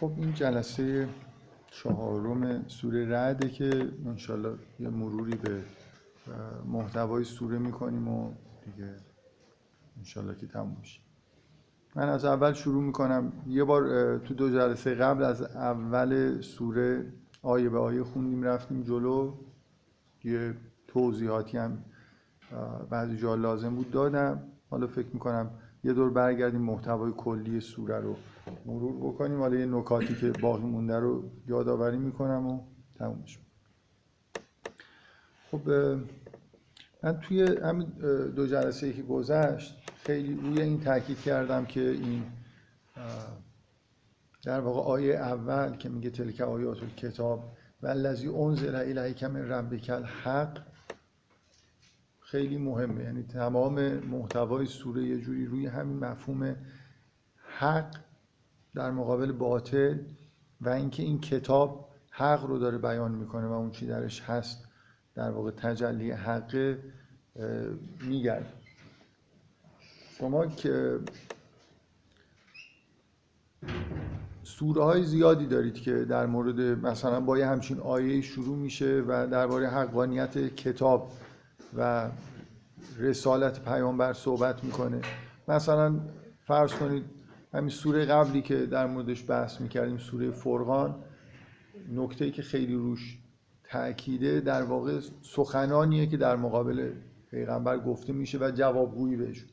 خب این جلسه چهارم سوره رعده که انشالله یه مروری به محتوای سوره می‌کنیم و دیگه انشالله که تموم میشه. من از اول شروع می‌کنم. یه بار تو دو جلسه قبل از اول سوره آیه به آیه خوندیم رفتیم جلو. یه توضیحاتی هم بعضی جا لازم بود دادم. حالا فکر می‌کنم یه دور برگردیم محتوای کلی سوره رو مرور بکنیم. حالا یه نکاتی که باقی مونده رو یادآوری می‌کنم و تموم خب من توی همین دو جلسه که گذشت خیلی روی این تاکید کردم که این در واقع آیه اول که میگه تلک آیات کتاب و الذی انزل الیک من ربک الحق خیلی مهمه. یعنی تمام محتوای سوره یه جوری روی همین مفهوم حق در مقابل باطل و اینکه این کتاب حق رو داره بیان می‌کنه و اون چی درش هست در واقع تجلی حق میگرد. شما که سوره های زیادی دارید که در مورد مثلا با یه همچین آیه شروع میشه و درباره حقانیت کتاب و رسالت پیامبر صحبت می‌کنه. مثلا فرض کنید همین سوره قبلی که در موردش بحث می‌کردیم سوره فرقان نکته که خیلی روش تأکیده در واقع سخنانیه که در مقابل پیغمبر گفته میشه و جوابگویی بهشون.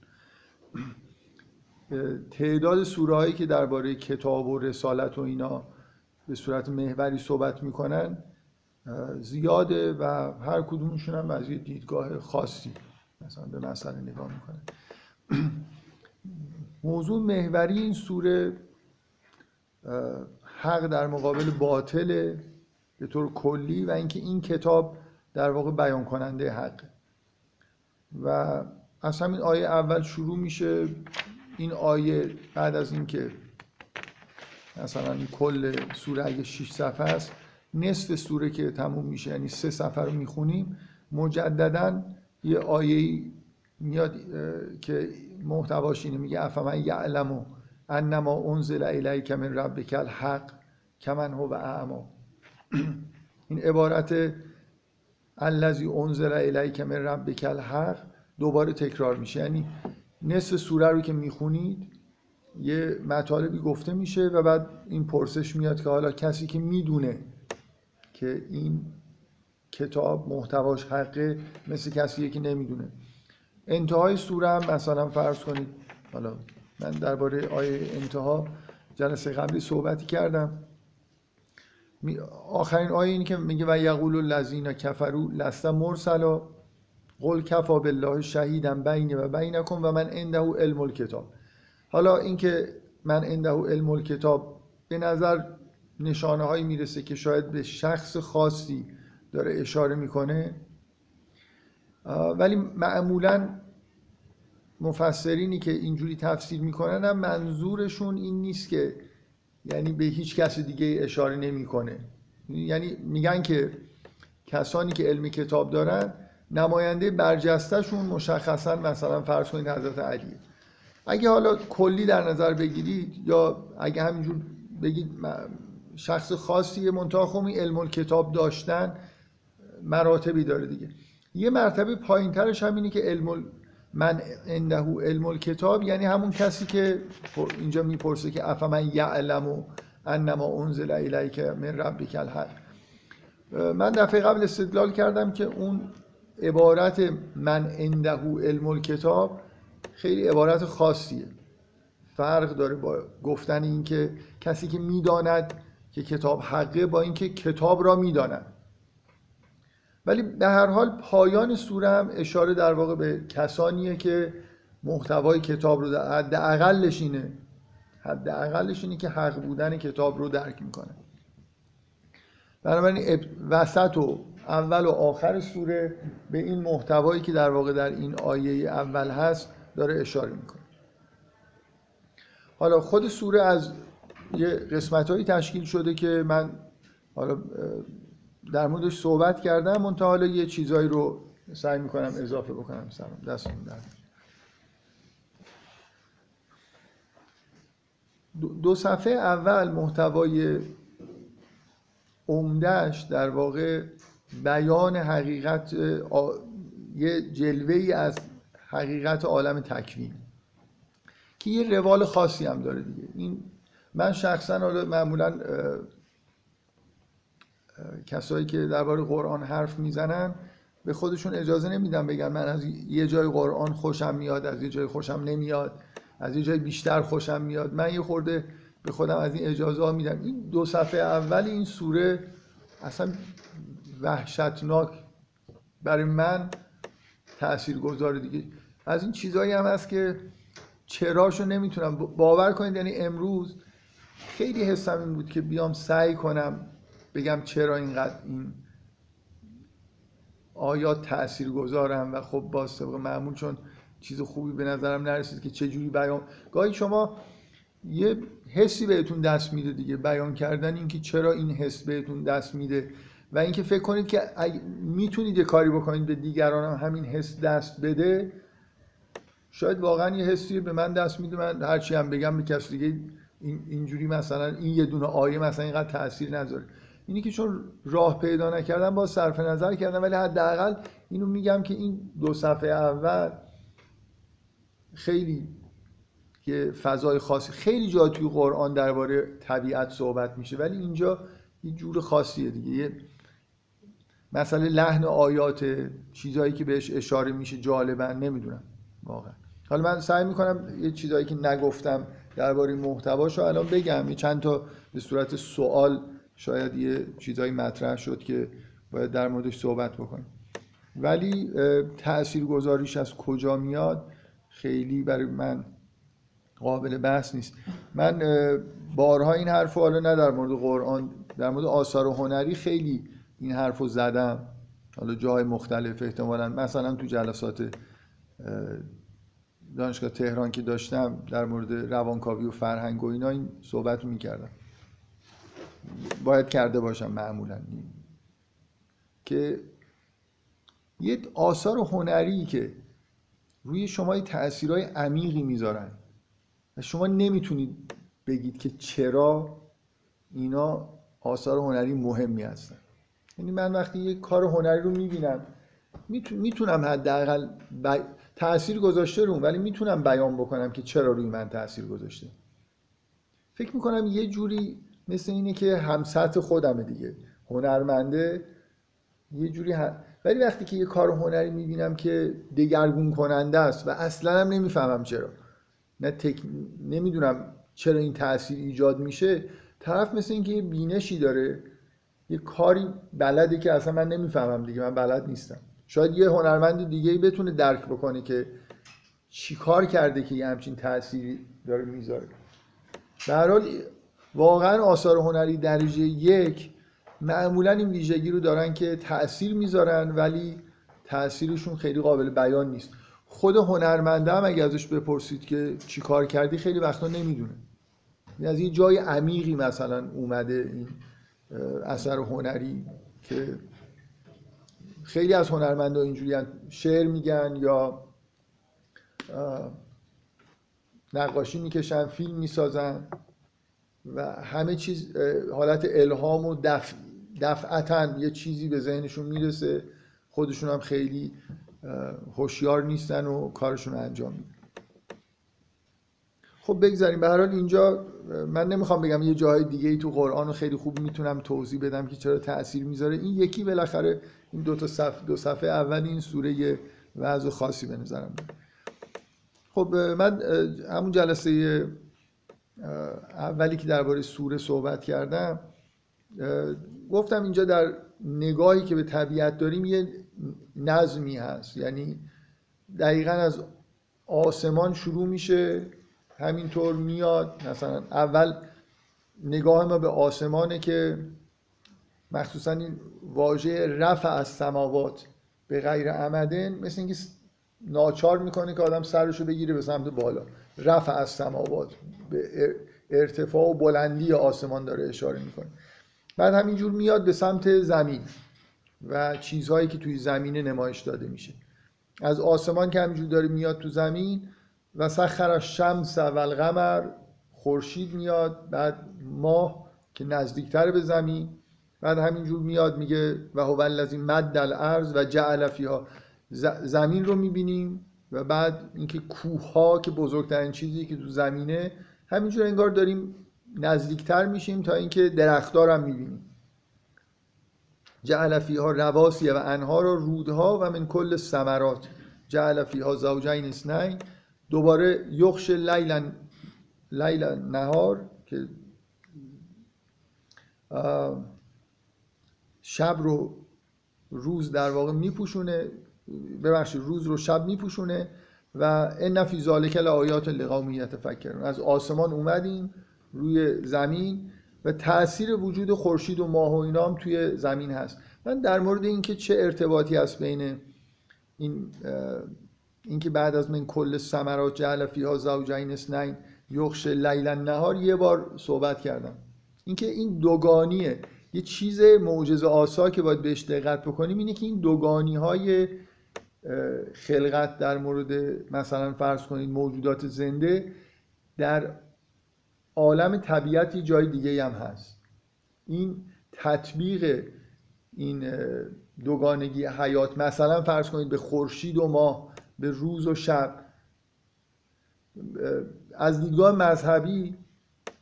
تعداد سوره هایی که درباره کتاب و رسالت و اینا به صورت محوری صحبت می‌کنن زیاده و هر کدومشون هم از یه دیدگاه خاصی مثلا به مسئله نگاه می‌کنن موضوع محوری این سوره حق در مقابل باطل به طور کلی و اینکه این کتاب در واقع بیان کننده حق و از همین آیه اول شروع میشه. این آیه بعد از اینکه مثلا کل سوره اگه 6 صفحه است نصف سوره که تموم میشه یعنی سه صفحه رو می‌خونیم مجددا یه آیه میاد که محتواش اینه میگه افمن یعلم انما انزل الیک من ربک الحق کمن هو اعما این عبارت الذی انزل الیک من ربک الحق دوباره تکرار میشه. یعنی نصف سوره رو که می‌خونید یه مطالبی گفته میشه و بعد این پرسش میاد که حالا کسی که می‌دونه که این کتاب محتواش حقه مثل کسی که نمی‌دونه. انتهای سوره هم مثلا فرض کنید. حالا من درباره آیه انتها جلسه قبلی صحبتی کردم. آخرین آیه اینه که میگه و یقول الذین کفروا لست مرسلا. قل کفا بالله شهیدا بینی و بینکم و من عنده علم الکتاب. حالا اینکه من عنده علم الکتاب به نظر نشانه هایی می‌رسه که شاید به شخص خاصی داره اشاره می‌کنه. ولی معمولا مفسرینی که اینجوری تفسیر می‌کنن هم منظورشون این نیست که یعنی به هیچ کس دیگه اشاره نمی‌کنه. یعنی میگن که کسانی که علم کتاب دارن نماینده برجستهشون مشخصا مثلا فرض کنید حضرت علی. اگه حالا کلی در نظر بگیرید یا اگه همینجور بگید شخص خاصی منتها خومی علم کتاب داشتن مراتبی داره دیگه. یه مرتبه پایین ترش هم اینه که علم من عنده علم کتاب یعنی همون کسی که اینجا می‌پرسه که افمن یعلم و انما انزل الیک من ربک الحق. من دفعه قبل استدلال کردم که اون عبارت من عنده علم کتاب خیلی عبارت خاصیه. فرق داره با گفتن اینکه کسی که می‌داند که کتاب حقه با اینکه کتاب را می‌داند ولی به هر حال پایان سوره هم اشاره در واقع به کسانیه که محتوای کتاب رو حد اقلش اینه. حد اینه که حق بودن کتاب رو درک می‌کنه. بنابراین وسط و اول و آخر سوره به این محتوایی که در واقع در این آیه اول هست داره اشاره می‌کنه. حالا خود سوره از یه قسمت هایی تشکیل شده که من حالا در موردش صحبت کردم منتها حالا یه چیزایی رو سعی می‌کنم اضافه بکنم. سلام دستتون در دو صفحه اول محتوای عمدهش در واقع بیان حقیقت یه جلوه ای از حقیقت عالم تکوین که یه روال خاصی هم داره دیگه. این من شخصا حالا معمولا کسایی که درباره قرآن حرف می‌زنن به خودشون اجازه نمیدن بگن من از یه جای قرآن خوشم میاد از یه جای خوشم نمیاد از یه جای بیشتر خوشم میاد. من یه خورده به خودم از این اجازه ها میدم. این دو صفحه اول این سوره اصلا وحشتناک برای من تأثیر گذاره دیگه. از این چیزهایی هم هست که چراشو نمی‌تونم باور کنید یعنی امروز خیلی حسم این بود که بیام سعی کنم بگم چرا اینقدر این آیات تأثیر گذارم و خب با طبق معمول چون چیز خوبی به نظرم نرسید که چجوری بیان. گاهی شما یه حسی بهتون دست میده دیگه بیان کردن اینکه چرا این حس بهتون دست میده و اینکه فکر کنید که می‌تونید یه کاری بکنید به دیگران هم همین حس دست بده شاید واقعا یه حسی به من دست میده. من هرچی هم بگم به کسی دیگه اینجوری مثلا این یه دونه آیه مثلا اینقدر تاثیر نذاره. اینی که چون راه پیدا نکردم با صرف نظر کردم ولی حداقل اینو میگم که این دو صفحه اول خیلی که فضای خاصی خیلی جا توی قرآن درباره طبیعت صحبت میشه ولی اینجا یه جور خاصیه دیگه. یه مسئله لحن آیات چیزایی که بهش اشاره میشه جالبا نمی‌دونم واقعا. حالا من سعی می‌کنم یه چیزایی که نگفتم درباره محتواشو الان بگم. یه چند تا به صورت سوال شاید یه چیزایی مطرح شد که باید در موردش صحبت بکنیم. ولی تأثیر گذاریش از کجا میاد؟ خیلی برای من قابل بحث نیست. من بارها این حرف حالا نه در مورد قرآن در مورد آثار و هنری خیلی این حرف رو زدم. حالا جای مختلف احتمالا. مثلا تو جلسات دانشگاه تهران که داشتم در مورد روانکاوی و فرهنگ و اینا این صحبت رو می‌کردم باید کرده باشم معمولا که یه آثار هنری که روی شما تاثیرهای عمیقی می‌ذارن و شما نمی‌تونید بگید که چرا اینا آثار هنری مهمی هستن یعنی من وقتی یه کار هنری رو می‌بینم می‌تونم حداقل. تاثیر گذاشته رو ولی می‌تونم بیان بکنم که چرا روی من تاثیر گذاشته. فکر می‌کنم یه جوری مثل اینه که همسط خودمه دیگه. هنرمنده یه جوری ولی وقتی که یه کار هنری می‌بینم که دگرگون کننده است و اصلا هم نمی‌فهمم چرا. نه تک... نمی‌دونم چرا این تاثیر ایجاد میشه. طرف مثل اینکه یه بینشی داره یه کاری بلده که اصلا من نمی‌فهمم دیگه من بلد نیستم. شاید یه هنرمند دیگه ای بتونه درک بکنه که چی کار کرده که یه همچین تأثیری داره می‌ذاره. به حال واقعا آثار هنری درجه یک معمولا این ویژگی رو دارن که تاثیر می‌ذارن ولی تاثیرشون خیلی قابل بیان نیست. خود هنرمنده هم اگه ازش بپرسید که چی کار کردی خیلی وقتا نمی‌دونه. از یه جای عمیقی مثلا اومده این اثر هنری که خیلی از هنرمندا اینجوری شعر میگن یا نقاشی می‌کشن فیلم می‌سازن و همه چیز حالت الهام و دفع دفعتا یه چیزی به ذهنشون می‌رسه. خودشون هم خیلی هوشیار نیستن و کارشون انجام میدن. خب بگذاریم. به هر حال اینجا من نمی‌خوام بگم یه جای دیگه ای تو قرآن خیلی خوب می‌تونم توضیح بدم که چرا تاثیر می‌ذاره. این یکی بالاخره این دو تا صفحه دو صفحه اول این سوره وضع خاصی به نظرم خب من همون جلسه اولی که درباره سوره صحبت کردم گفتم اینجا در نگاهی که به طبیعت داریم یه نظمی هست. یعنی دقیقا از آسمان شروع میشه همینطور میاد. مثلا اول نگاه ما به آسمانه که مخصوصا این واژه رفع از سماوات به غیر عمدن مثل اینکه ناچار می‌کنه که آدم سرشو بگیره به سمت بالا. رفع از سماوات به ارتفاع و بلندی آسمان داره اشاره می‌کنه. بعد همینجور میاد به سمت زمین و چیزهایی که توی زمینه نمایش داده میشه. از آسمان که همینجور داره میاد تو زمین و سخر شمس و القمر خورشید میاد بعد ماه که نزدیکتر به زمین بعد همینجور میاد میگه و هو الذی مد الارض و جعل فیها. زمین رو می‌بینیم و بعد اینکه کوه ها که بزرگترین چیزی که تو زمینه همینجور انگار داریم نزدیکتر میشیم تا اینکه درختار هم می‌بینیم. جعل فیها رواسی و انهار و رودها و من کل ثمرات. جعل فیها زوجین اثنین. دوباره یخش لیلا لیلا نهار که شب رو روز در واقع میپوشونه ببخشید روز رو شب میپوشونه و ان فی ذالک لآیات لقوم یتفکرون. از آسمان اومدیم روی زمین و تاثیر وجود خورشید و ماه و اینا توی زمین هست. من در مورد اینکه چه ارتباطی هست بین این اینکه بعد از من کل ثمرات جعل فیها زوجین اثنین یخش لیلا نهار یه بار صحبت کردم. اینکه این دوگانیه. یه چیز معجزه آسا که باید بهش دقت بکنیم اینه که این دوگانی های خلقت در مورد مثلا فرض کنید موجودات زنده در عالم طبیعتی جای دیگه هم هست. این تطبیق این دوگانگی حیات مثلا فرض کنید به خورشید و ماه به روز و شب. از دیدگاه مذهبی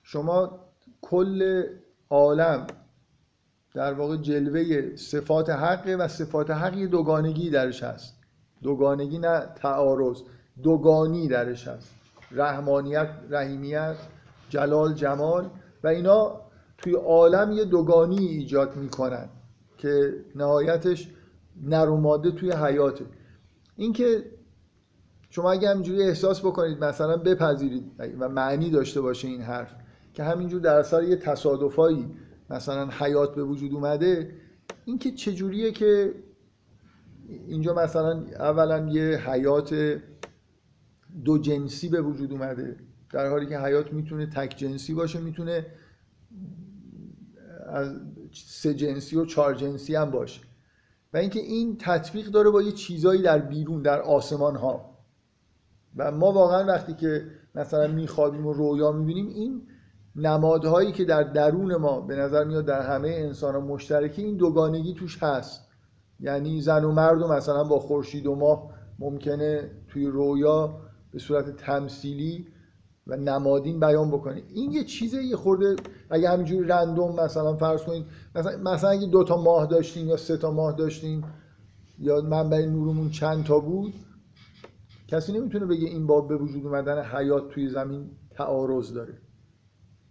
شما کل عالم در واقع جلوه صفات حقه و صفات حق یه دوگانگی درش هست. دوگانگی نه تعارض دوگانی درش هست. رحمانیت رحیمیت جلال جمال و اینا توی عالم یه دوگانی ایجاد می‌کنن که نهایتش نروماده توی حیاته. اینکه شما اگه همینجوری احساس بکنید مثلا بپذیرید و معنی داشته باشه این حرف که همینجور در اثر یه تصادفایی مثلا حیات به وجود اومده اینکه چجوریه که اینجا مثلا اولا یه حیات دو جنسی به وجود اومده در حالی که حیات می‌تونه تک جنسی باشه می‌تونه از سه جنسی و چهار جنسی هم باشه. و اینکه این تطبیق داره با یه چیزایی در بیرون در آسمان ها و ما واقعا وقتی که مثلا میخوابیم و رویا می‌بینیم این نمادهایی که در درون ما به نظر میاد در همه انسان ها مشترکی این دوگانگی توش هست. یعنی زن و مرد و مثلا با خورشید و ماه ممکنه توی رویا به صورت تمثیلی و نمادین بیان بکنه. این یه چیزه یه خورده اگه همینجوری رندوم مثلا فرض کنید مثلا, مثلا اگه دو تا ماه داشتیم یا سه تا ماه داشتیم یا منبع نورمون چند تا بود کسی نمی‌تونه بگه این باب به وجود اومدن حیات توی زمین تعارض داره.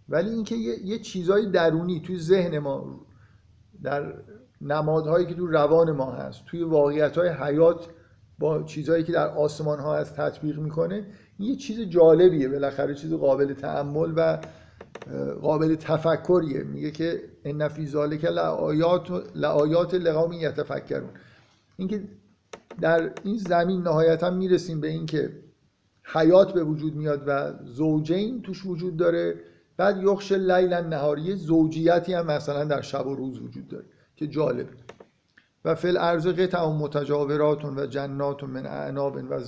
ولی اینکه یه, یه چیزای درونی توی ذهن ما در نمادهایی که تو روان ما هست توی واقعیت های حیات با چیزهایی که در آسمان ها هست تطبیق می‌کنه یه چیز جالبیه. بالاخره چیز قابل تعمل و قابل تفکریه. میگه که ان فی ذالک لآیات لقوم یتفکرون. اینکه در این زمین نهایتا می‌رسیم به اینکه حیات به وجود میاد و زوجین توش وجود داره. بعد یخش لیل نهاری زوجیتی هم مثلا در شب و روز وجود داره که جالب. و فل ارز قطع متجاورات و جنات من اعناب و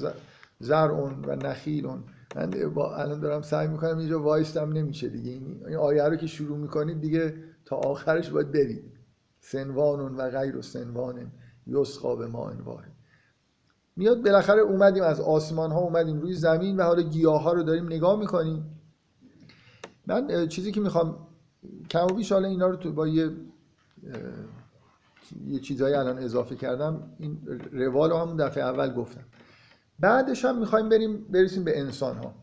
زرع و نخیل من الان دارم سعی می‌کنم اینجا وایستم نمیشه دیگه. این آیه رو که شروع می‌کنید دیگه تا آخرش باید برید. سنوان و غیر و سنوان یسقا به ما انواهه میاد بالاخره اومدیم از آسمان ها اومدیم روی زمین و حالا گیاه ها رو داریم نگاه می‌کنیم. من چیزی که می‌خوام کم و بیش حالا اینا رو تو با یه یه چیزایی الان اضافه کردم. این روال رو همون دفعه اول گفتم. بعدش هم می‌خوایم بریم برسیم به انسان ها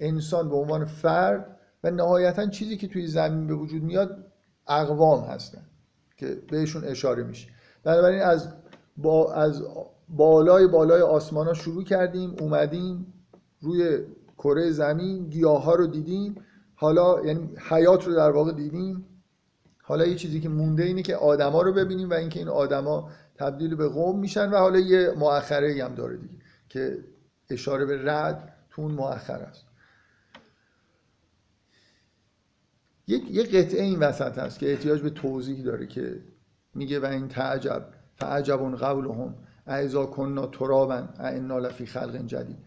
انسان به عنوان فرد و نهایتا چیزی که توی زمین به وجود میاد اقوام هستن که بهشون اشاره میشه. بنابراین از با از بالای بالای آسمان ها شروع کردیم اومدیم روی کره زمین گیاه ها رو دیدیم. حالا یعنی حیات رو در واقع دیدیم. حالا یه چیزی که مونده اینه که آدما رو ببینیم و اینکه این آدما تبدیل به قوم میشن و حالا یه مؤخره هم داره دیگه که اشاره به رد تو اون مؤخر است. یه قطعه این وسط هست که احتیاج به توضیح داره که میگه و این تعجب فعجب قولهم. اعزا کننا ترابا اعنا لفی خلق جدید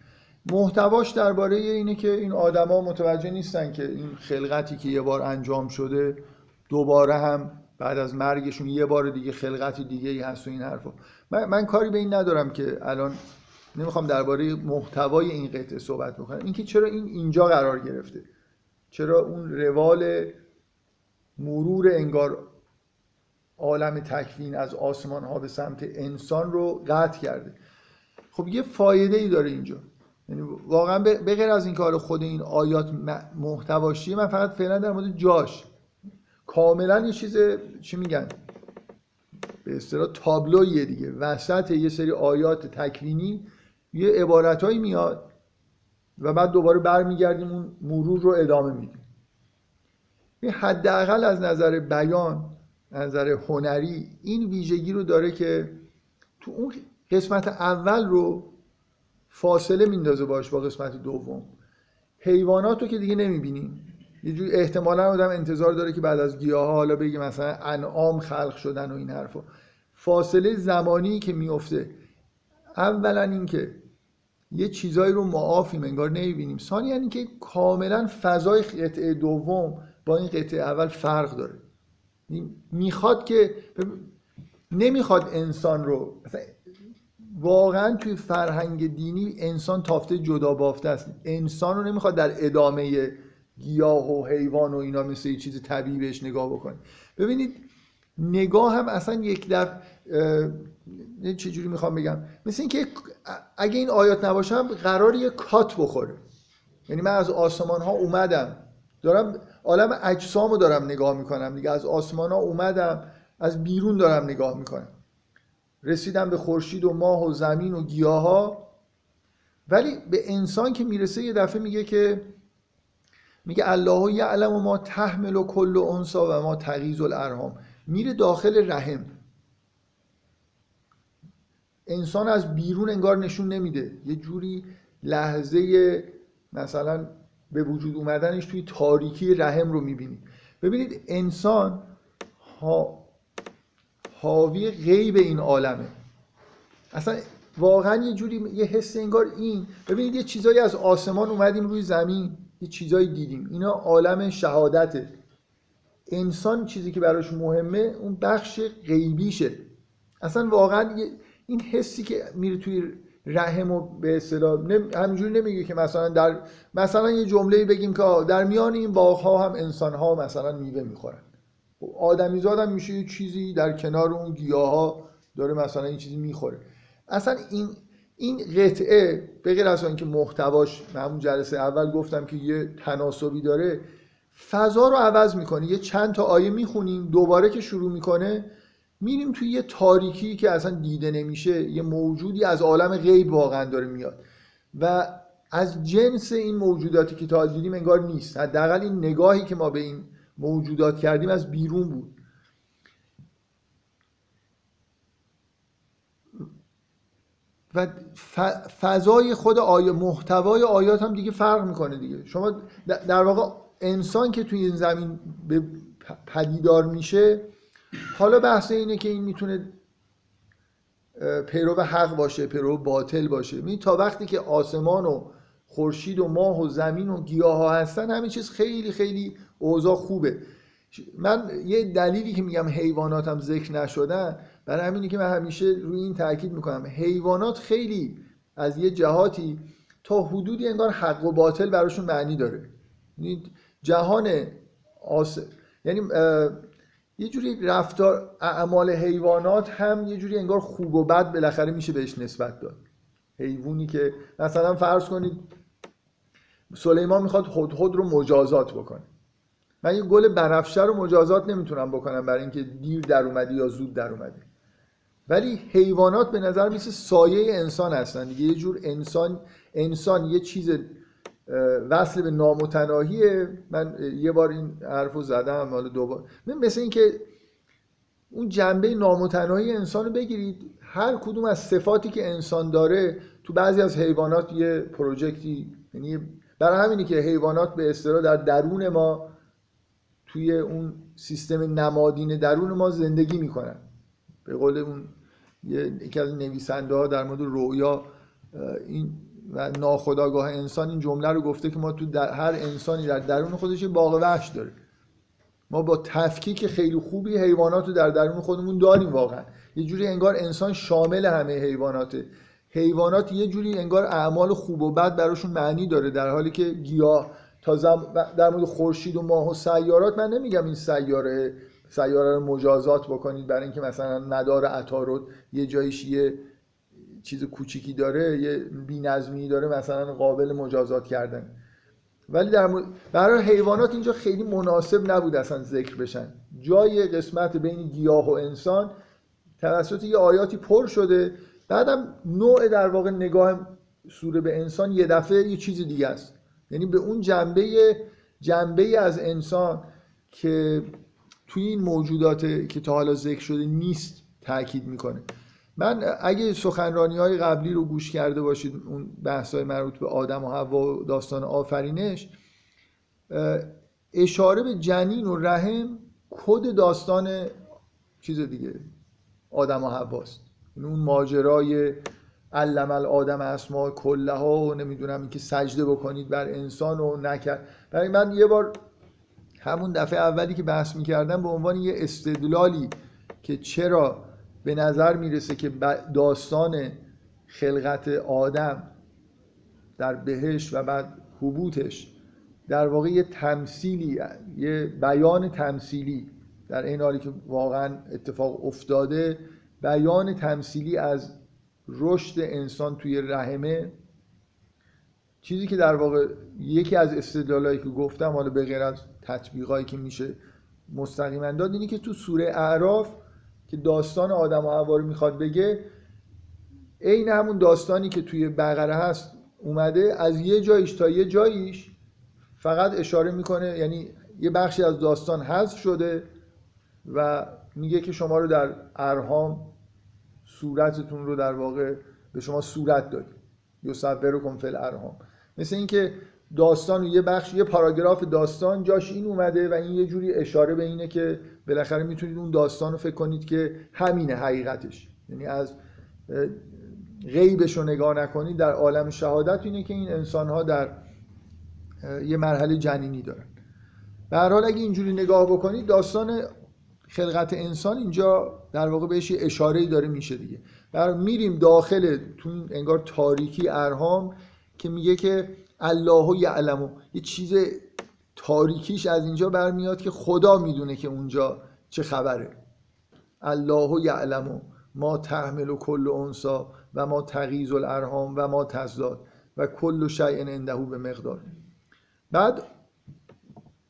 محتواش درباره اینه که این آدما متوجه نیستن که این خلقتی که یه بار انجام شده دوباره هم بعد از مرگشون یه بار دیگه خلقتی دیگه ای هست و این حرفا. من, من کاری به این ندارم که الان نمی‌خوام درباره محتوای این قطعه صحبت بکنم. اینکه چرا این اینجا قرار گرفته. چرا اون روال مرور انگار عالم تکوین از آسمان ها به سمت انسان رو قطع کرده. خب یه فایده ای داره اینجا. یعنی واقعا به غیر از این کار خود این آیات محتواشیه من فقط فعلا در مورد جاش. کاملا یه چیز چی میگن؟ به اصطلاح تابلویه دیگه. وسط یه سری آیات تکوینی یه عبارتهایی میاد و بعد دوباره برمیگردیم اون مرور رو ادامه میدیم. حداقل از نظر بیان نظر هنری این ویژگی رو داره که تو اون قسمت اول رو فاصله میندازه باش با قسمت دوم. حیوانات رو که دیگه نمی‌بینیم. یه جوری احتمالا آدم انتظار داره که بعد از گیاه حالا بگه مثلا انعام خلق شدن و این حرفا. فاصله زمانی که میفته اولا اینکه یه چیزایی رو معافیم انگار نمی‌بینیم. ثانیا اینکه کاملا فضای قطعه دوم با این قطعه اول فرق داره. می‌خواد که نمی‌خواد انسان رو واقعا توی فرهنگ دینی انسان تافته جدا بافته است. انسان رو نمی‌خواد در ادامه گیاه و حیوان و اینا مثل یه چیز طبیعی بهش نگاه بکنه. ببینید نگاه هم اصلا یک دفعه چجوری می‌خوام بگم؟ مثل اینکه اگه این آیات نباشم قرار یه کات بخوره. یعنی من از آسمان ها اومدم. دارم عالم اجسام رو دارم نگاه می‌کنم دیگه. از آسمان ها اومدم از بیرون دارم نگاه می‌کنم. رسیدم به خورشید و ماه و زمین و گیاه ها ولی به انسان که می‌رسه یه دفعه میگه که میگه الله یعلم و ما تحمل و کل انسا و ما تغیز الارهام میره داخل رحم. انسان از بیرون انگار نشون نمیده. یه جوری لحظه مثلا به وجود اومدنش توی تاریکی رحم رو می‌بینید ببینید انسان ها حاوی غیب این عالمه. اصلا واقعا یه جوری یه حس انگار این. ببینید یه چیزایی از آسمان اومدیم روی زمین یه چیزایی دیدیم. اینا عالم شهادته. انسان چیزی که براش مهمه اون بخش غیبیشه. اصلا واقعا این حسی که میره توی رحم و به اصطلاح همینجوری نمیگه که مثلا در مثلا یه جمله بگیم که در میان این باغ ها هم انسان ها مثلا میوه می‌خورن. خب آدمی زادم میشه یه چیزی در کنار اون گیاه ها داره مثلا این چیزی می‌خوره. اصلا این این قطعه به غیر از اینکه محتواش همون جلسه اول گفتم که یه تناسبی داره فضا رو عوض می‌کنه. یه چند تا آیه می‌خونیم دوباره که شروع می‌کنه میریم توی یه تاریکی که اصلا دیده نمیشه یه موجودی از عالم غیب واقعا داره میاد. و از جنس این موجوداتی که تا دیدیم انگار نیست. حداقل این نگاهی که ما به این موجودات کردیم از بیرون بود. و فضای خود آیه محتوای آیات هم دیگه فرق می‌کنه دیگه. شما در واقع انسان که توی این زمین به پدیدار میشه حالا بحث اینه که این می‌تونه پیرو حق باشه پیرو باطل باشه. می تا وقتی که آسمان و خورشید و ماه و زمین و گیاه ها هستن همین چیز خیلی خیلی اوضاع خوبه. من یه دلیلی که میگم حیوانات هم ذکر نشدن برای همینی که من همیشه روی این تاکید می‌کنم. حیوانات خیلی از یه جهاتی تا حدودی انگار حق و باطل براشون معنی داره. یعنی جهان آس... یعنی یه جوری رفتار اعمال حیوانات هم یه جوری انگار خوب و بد بالاخره میشه بهش نسبت داد. حیوانی که مثلا فرض کنید سلیمان می‌خواد خود رو مجازات بکنه. من یه گل برفشه رو مجازات نمی‌تونم بکنم برای اینکه دیر در اومدی یا زود در اومدی ولی حیوانات به نظر میسه سایه انسان هستن. دیگه یه جور انسان انسان یه چیز وصل به نامتناهیه. من یه بار این حرف رو زدم حالا دوبار مثل اینکه اون جنبه نامتناهی انسان رو بگیرید. هر کدوم از صفاتی که انسان داره تو بعضی از حیوانات یه پروژکتی یعنی برای همینی که حیوانات به اصطلاح در درون ما توی اون سیستم نمادین درون ما زندگی می‌کنن. به قول اون یکی از نویسنده ها در مورد رویا این و ناخداگاه انسان این جمله رو گفته که ما تو در هر انسانی در درون خودش باغ وحش داره. ما با تفکیک خیلی خوبی حیوانات رو در درون خودمون داریم واقعا. یه جوری انگار انسان شامل همه حیواناته. حیوانات یه جوری انگار اعمال خوب و بد براشون معنی داره در حالی که گیاه تا در مورد خورشید و ماه و سیارات من نمیگم این سیاره سیاره رو مجازات بکنید برای اینکه مثلا مدار عطارد یه جایش یه چیز کوچیکی داره یه بی‌نظمی داره مثلا قابل مجازات کردن. ولی در برای حیوانات اینجا خیلی مناسب نبود اصلا ذکر بشن. جای قسمت بین گیاه و انسان توسط یه آیاتی پر شده. بعدم نوع در واقع نگاه سوره به انسان یه دفعه یه چیز دیگه است. یعنی به اون جنبه جنبه از انسان که توی این موجودات که تا حالا ذکر شده نیست تاکید می‌کنه. من اگه سخنرانی های قبلی رو گوش کرده باشید اون بحث های مربوط به آدم و حوا و داستان آفرینش اشاره به جنین و رحم کد داستان چیز دیگه آدم و حواست. یعنی اون ماجرای علم الادم اسما کله ها و نمی‌دونم اینکه سجده بکنید بر انسان و نکرد برای من یه بار همون دفعه اولی که بحث می‌کردم به عنوان یه استدلالی که چرا به نظر می‌رسه که داستان خلقت آدم در بهش و بعد حبوتش در واقع یه تمثیلی یه بیان تمثیلی در این حالی که واقعا اتفاق افتاده بیان تمثیلی از رشد انسان توی رحمه. چیزی که در واقع یکی از استدلالایی که گفتم حالا به غیر از تطبیقایی که میشه مستقیما داد اینه که تو سوره اعراف که داستان آدم و حوا رو می‌خواد بگه عین همون داستانی که توی بقره هست اومده از یه جایش تا یه جاییش فقط اشاره می‌کنه یعنی یه بخشی از داستان حذف شده و میگه که شما رو در ارهام صورتتون رو در واقع به شما صورت داد یصورکم فی الارهام. مثل اینکه داستان و یه بخش یه پاراگراف داستان جاش این اومده و این یه جوری اشاره به اینه که بالاخره می‌تونید اون داستان رو فکر کنید که همینه حقیقتش. یعنی از غیبش رو نگاه نکنید در عالم شهادت اینه که این انسان ها در یه مرحله جنینی دارن. به هر حال اگه اینجوری نگاه بکنید داستان خلقت انسان اینجا در واقع بهش یه اشاره داره میشه دیگه. بر میریم داخل تو انگار تاریکی ارهام که میگه که الله یعلم. یه چیز تاریکیش از اینجا برمیاد که خدا می‌دونه که اونجا چه خبره. الله یعلم. ما تحمل و کل انسا و ما تغیز الارهام و ما تزداد و کل شیء عنده به مقدار. بعد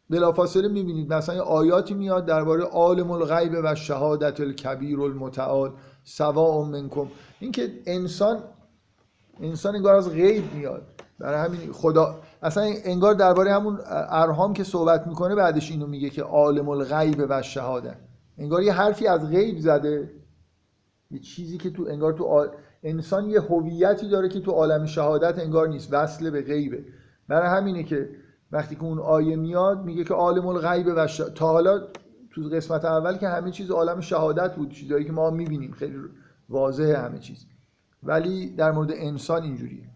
بلافاصله می‌بینید مثلا آیاتی میاد درباره عالم الغیب و شهادت الکبیر المتعال سواء منکم. اینکه انسان انسان انگار از غیب میاد. برای همین خدا اصلا انگار درباره همون ارهام که صحبت می‌کنه بعدش اینو میگه که عالم الغیب و شهادت انگار یه حرفی از غیب زده. یه چیزی که تو انگار تو انسان یه هویتی داره که تو عالم شهادت انگار نیست. وصل به غیبه. برای همینه که وقتی که اون آیه میاد میگه که عالم الغیب و ش... تا حالا تو قسمت اول که همه چیز عالم شهادت بود چیزایی که ما می‌بینیم. خیلی واضحه همه چیز. ولی در مورد انسان اینجوریه.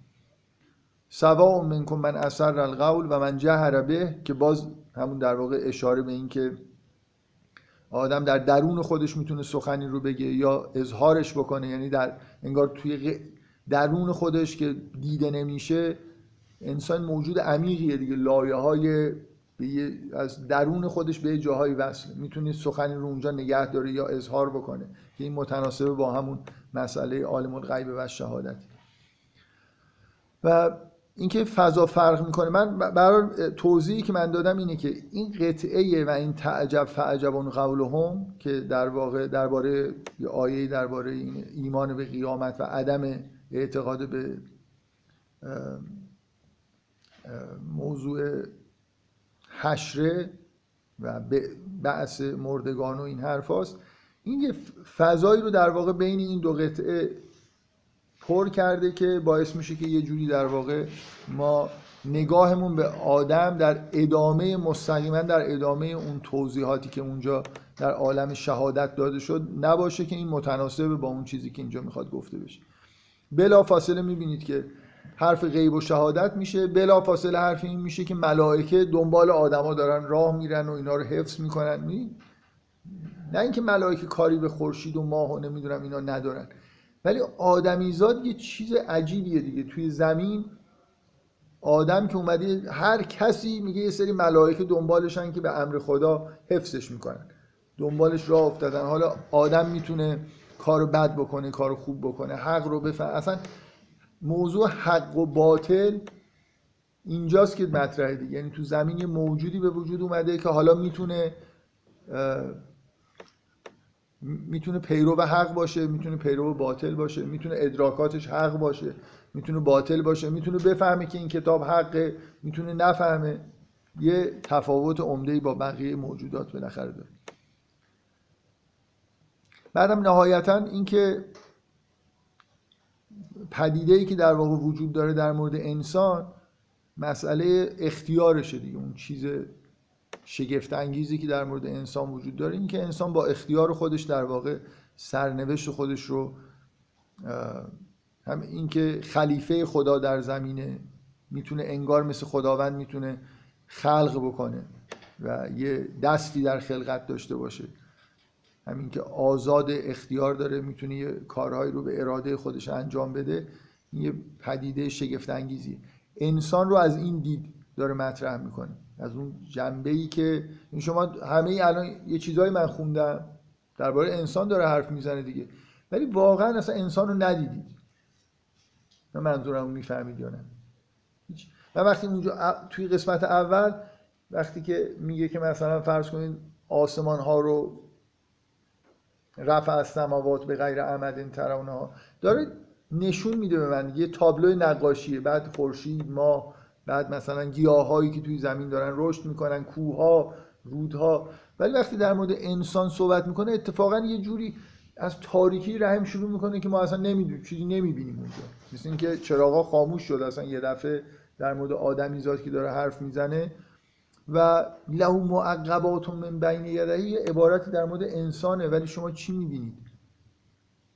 سواء منکم من اثر القول و من جهر به که باز همون در واقع اشاره به این که آدم در درون خودش می‌تونه سخنی رو بگه یا اظهارش بکنه. یعنی در انگار توی درون خودش که دیده نمیشه انسان موجود عمیقیه دیگه. لایه های از درون خودش به جاهای وصل. می‌تونه سخنی رو اونجا نگه داره یا اظهار بکنه. که این متناسبه با همون مسئله عالم الغیب و شهادت. و اینکه فضا فرق می‌کنه من برای توضیحی که من دادم اینه که این قطعه و این تعجب فعجب قولهم که در واقع درباره آیه درباره این ایمان به قیامت و عدم اعتقاد به موضوع حشره و بعث مردگان و این حرف هاست این یه فضایی رو در واقع بین این دو قطعه پر کرده که باعث میشه که یه جوری در واقع ما نگاهمون به آدم در ادامه مستقیما در ادامه اون توضیحاتی که اونجا در عالم شهادت داده شد نباشه که این متناسب با اون چیزی که اینجا می‌خواد گفته بشه بلا فاصله می‌بینید که حرف غیب و شهادت میشه بلا فاصله حرف این میشه که ملائکه دنبال آدما دارن راه میرن و اینا رو حفظ می‌کنن می؟ نه اینکه ملائکه کاری به خورشید و ماه و نمی‌دونم اینا ندارن ولی آدمیزاد یه چیز عجیبیه دیگه. توی زمین آدم که اومده هر کسی میگه یه سری ملائکه دنبالشن که به امر خدا حفظش می‌کنن. دنبالش راه افتادن. حالا آدم می‌تونه کارو بد بکنه کارو خوب بکنه حق رو بفهم. اصلا موضوع حق و باطل اینجاست که مطرحه دیگه. یعنی تو زمین یه موجودی به وجود اومده که حالا می‌تونه می‌تونه پیرو حق باشه می‌تونه پیرو باطل باشه می‌تونه ادراکاتش حق باشه می‌تونه باطل باشه می‌تونه بفهمه که این کتاب حقه می‌تونه نفهمه. یه تفاوت عمده با بقیه موجودات بالاخره داره. بعدم نهایتا اینکه پدیده ای که در واقع وجود داره در مورد انسان مسئله اختیارشه دیگه اون چیز شگفت انگیزی که در مورد انسان وجود داره این که انسان با اختیار خودش در واقع سرنوشت خودش رو هم اینکه خلیفه خدا در زمینه می‌تونه انگار مثل خداوند می‌تونه خلق بکنه و یه دستی در خلقت داشته باشه. همین که آزاد اختیار داره می‌تونه یه کارهایی رو به اراده خودش انجام بده یه پدیده شگفت انگیزی انسان رو از این دید داره مطرح می‌کنه. از اون جنبه ای که شما همه الان یه چیزایی من خوندم درباره انسان داره حرف می‌زنه دیگه. ولی واقعا اصلا انسان رو ندیدید. من منظورم رو می‌فهمید یا نه؟ و وقتی اونجا توی قسمت اول وقتی که میگه که مثلا فرض کنید آسمان ها رو رفع از سماوات به غیر عمد ترونها داره نشون میده به من یه تابلو نقاشیه بعد خورشید ماه بعد مثلا گیاهایی که توی زمین دارن رشد می‌کنن کوها رودها. ولی وقتی در مورد انسان صحبت می‌کنه اتفاقا یه جوری از تاریکی رحم شروع می‌کنه که ما اصلا نمی‌دونیم چیزی نمی‌بینیم اونجا. مثل اینکه چراغا خاموش شد اصلا یه دفعه در مورد آدمی ذات که داره حرف می‌زنه. و له معقبات من بین یدهی عبارتی در مورد انسانه. ولی شما چی می‌بینید؟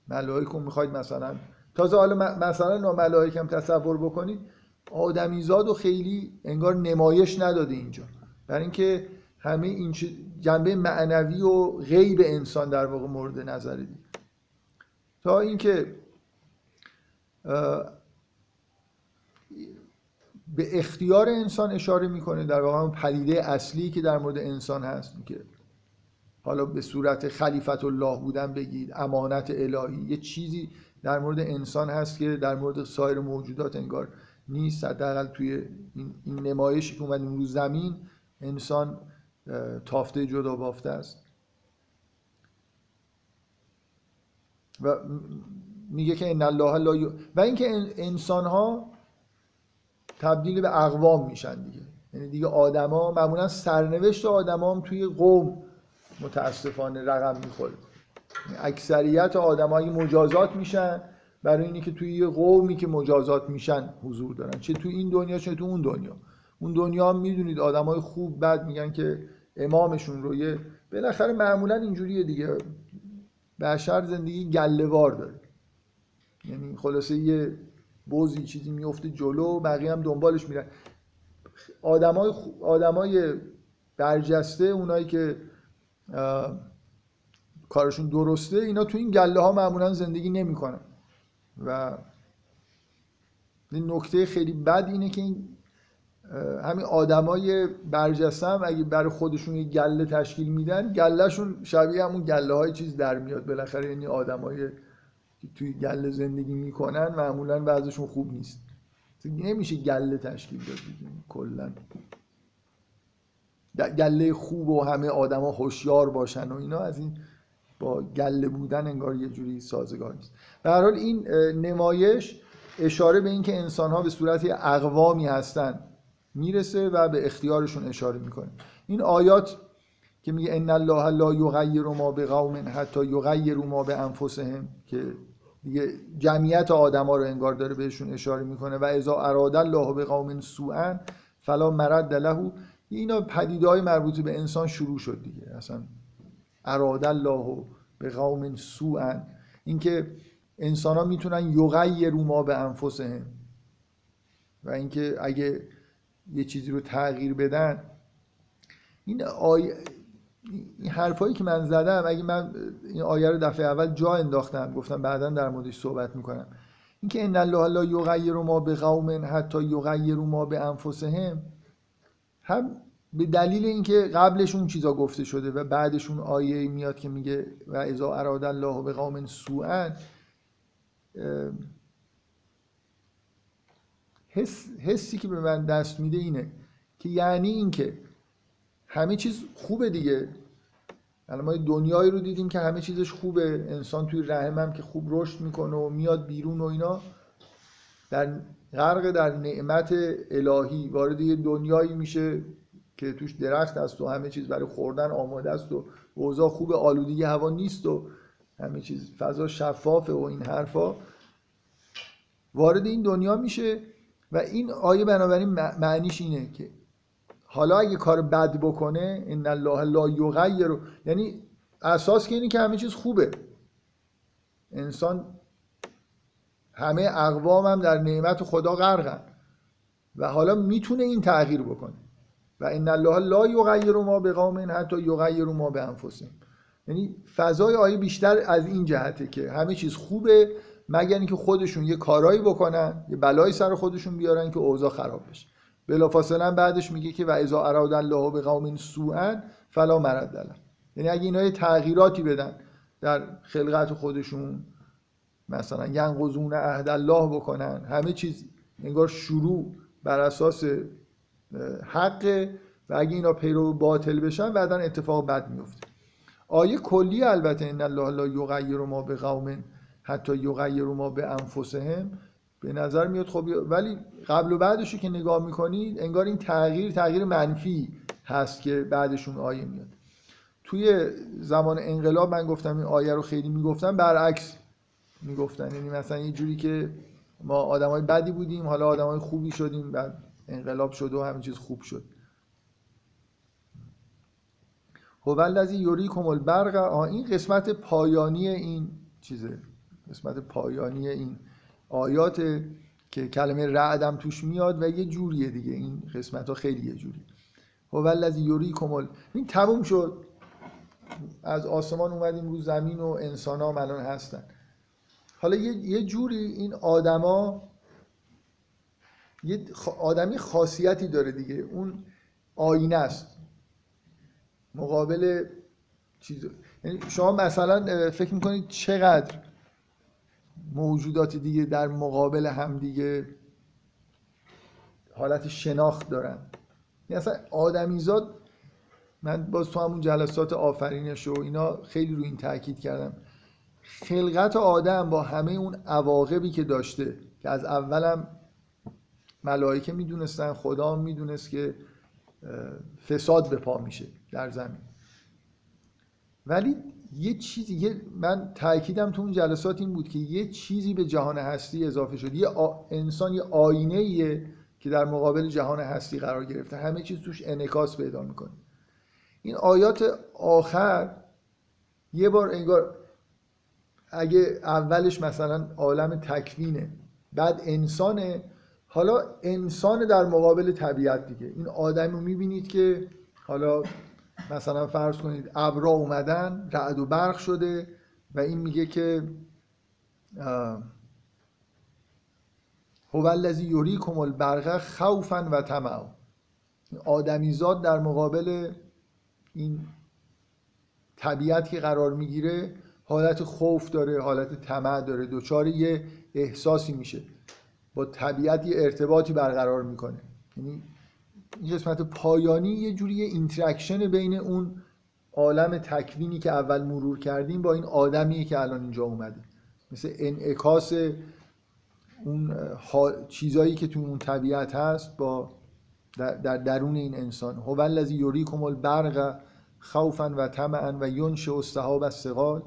ملائکه می‌خواید مثلا تازه حالا مثلا ملائکه هم تصور بکنید. آدمیزاد و خیلی انگار نمایش نداده اینجا. برای اینکه همه این جنبه معنوی و غیب انسان در واقع مورد نظر دید تا اینکه به اختیار انسان اشاره می‌کنه در واقع پدیده اصلی که در مورد انسان هست که حالا به صورت خلیفت الله بودن بگید امانت الهی یه چیزی در مورد انسان هست که در مورد سایر موجودات انگار نیست. حداقل توی این, نمایشی که اومدیم رو زمین انسان تافته جدا بافته است. و میگه که ان الله لا و اینکه انسان ها تبدیل به اقوام میشن دیگه. یعنی دیگه آدما معمولا سرنوشت آدما هم توی قوم متاسفانه رقم می‌خوره. اکثریت آدمایی مجازات میشن. برای اینی که توی یه قومی که مجازات میشن حضور دارن. چه توی این دنیا چه تو اون دنیا. اون دنیا می‌دونید آدمای خوب بد میگن که امامشون رو یه بالاخره معمولا اینجوریه دیگه. بشر زندگی گلهوار داره. یعنی خلاصه یه بوزی چیزی میفته جلو بقیه هم دنبالش میرن. آدمای آدمای برجسته اونایی که کارشون درسته اینا تو این گله ها معمولا زندگی نمی‌کنن. و این نکته خیلی بد اینه که این همین آدمای هم اگه برای خودشون یه گله تشکیل میدن گلهشون شبیه همون گله های چیز در میاد. بالاخره یعنی آدمای که توی گله زندگی می‌کنن معمولا وضعشون خوب نیست. نمیشه گله تشکیل داد کلا. گله خوب و همه آدما هوشیار باشن و اینا از این با گله بودن انگار یه جوری سازگار نیست. هر حال این نمایش اشاره به اینکه انسان ها به صورت اقوامی هستن می‌رسه و به اختیارشون اشاره می‌کنه. این آیات که میگه ان الله لا یغیر ما بقوم حتی یغیروا ما به که دیگه جمعیت آدما رو انگار داره بهشون اشاره می‌کنه و اذا اراد الله به قوم سوءا فلا مرد له اینا پدیده های مربوط به انسان شروع شد دیگه. اصلا اراد الله به قوم سوءا. اینکه انسان ها می‌تونن یغیروا ما به انفسهم و اینکه اگه یه چیزی رو تغییر بدن. این آیه این حرفایی که من زدم اگه من این آیه رو دفعه اول جا انداختم گفتم بعدا در موردش صحبت می‌کنم. اینکه ان الله لا یغیر ما به قوم حتی یغیر ما به انفسهم هم به دلیل اینکه قبلش اون چیزا گفته شده و بعدش اون آیه میاد که میگه و اذا اراد الله به قوم سوءا حس، حسی که به من دست میده اینه که یعنی اینکه همه چیز خوبه دیگه. الان ما دنیایی رو دیدیم که همه چیزش خوبه. انسان توی رحم هم که خوب رشد می‌کنه و میاد بیرون و اینا. در غرق در نعمت الهی وارد یه دنیایی میشه. که توش درخت هست و همه چیز برای خوردن آماده است و اوضاع خوب آلودگی هوا نیست و همه چیز فضا شفافه و این حرفا. وارد این دنیا میشه و این آیه بنابراین معنیش اینه که حالا اگه کار بد بکنه ان الله لا یغیر یعنی اساس که اینه که همه چیز خوبه. انسان همه اقوام هم در نعمت خدا غرقن و حالا می‌تونه این تغییر بکنه. و ان الله لا یغیر ما به قوم حتی یغیر ما به انفسهم یعنی فضای آیه بیشتر از این جهته که همه چیز خوبه مگر اینکه خودشون یه کارایی بکنن یه بلایی سر خودشون بیارن که اوضاع خراب بشه. بلافاصله بعدش میگه که و اذا اراد الله به قوم سوءا فلا مرد له یعنی اگه اینا تغییراتی بدن در خلقت خودشون مثلا ینقضون عهد الله بکنن همه چیز انگار شروع بر اساس حق و اگه اینا پیرو باطل بشن بعدا اتفاق بد میفته آیه کلی البته ان الله لا یغیر ما به قوم حتی یغیر ما به انفسهم به نظر میاد خب ولی قبل و بعدش که نگاه می‌کنید انگار این تغییر تغییر منفی هست که بعدشون آیه میاد. توی زمان انقلاب من گفتم این آیه رو خیلی می‌گفتم برعکس می‌گفتن. یعنی مثلا یه جوری که ما آدمای بدی بودیم حالا آدمای خوبی شدیم بعد انقلاب شد و همین چیز خوب شد. هو الذی یریکم البرق. این قسمت پایانی این چیزه. قسمت پایانی این آیات که کلمه رعدم توش میاد و یه جوریه دیگه. این قسمت ها خیلی یه جوری. هو الذی یریکم این تموم شد. از آسمان اومدیم رو زمین و انسان ها الان هستن. حالا یه, یه جوری این آدما یه آدمی خاصیتی داره دیگه. اون آینه است. مقابل چیز یعنی شما مثلا فکر می‌کنید چقدر موجودات دیگه در مقابل هم دیگه حالت شناخت دارن؟ یعنی اصلا آدمیزاد من باز تو همون جلسات آفرینش و اینا خیلی رو این تاکید کردم. خلقت آدم با همه اون عواقبی که داشته که از اولم ملائکه می‌دونستن خدا می‌دونست که فساد به پا میشه در زمین. ولی یه چیزی یه من تاکیدم تو اون جلسات این بود که یه چیزی به جهان هستی اضافه شد. یه انسان یه آینه ایه که در مقابل جهان هستی قرار گرفته. همه چیز توش انعکاس پیدا می‌کنه. این آیات آخر یه بار انگار اگه اولش مثلا عالم تکوینه بعد انسانه حالا انسان در مقابل طبیعت دیگه. این آدم رو می‌بینید که حالا مثلا فرض کنید ابرا اومدن رعد و برق شده و این میگه که هو الذی یریکم البرق خوفا و طمعا. آدمیزاد در مقابل این طبیعت که قرار می‌گیره حالت خوف داره حالت طمع داره دوچار یه احساسی میشه. با طبیعت یه ارتباطی برقرار می‌کنه. یعنی این قسمت پایانی یه جوری interaction بین اون عالم تکوینی که اول مرور کردیم با این آدمی که الان اینجا اومده. مثل انعکاس اون چیزایی که تو اون طبیعت هست با در درون این انسان. هو الذی یریکم البرق خوفا و طمعا و ینشئ السحاب الثقال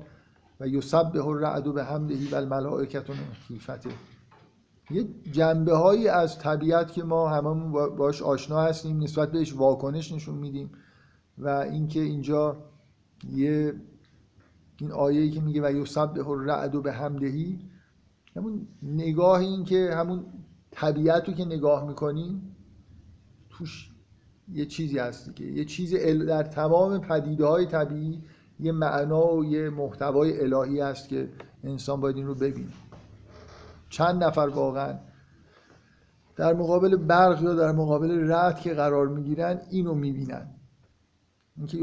و یسبح الرعد به حمدهی و الملائکت من خیفته. یه جنبه هایی از طبیعت که ما هممون باش آشنا هستیم نسبت بهش واکنش نشون میدیم و اینکه اینجا یه این آیه که میگه و یسبح الرعد به حمدهی همون نگاه این که همون طبیعت رو که نگاه می‌کنیم توش یه چیزی هست که یه چیز در تمام پدیده های طبیعی یه معنا و یه محتوای الهی هست که انسان باید این رو ببینه. چند نفر واقعا در مقابل برق یا در مقابل رد که قرار می‌گیرن اینو می‌بینن. اینکه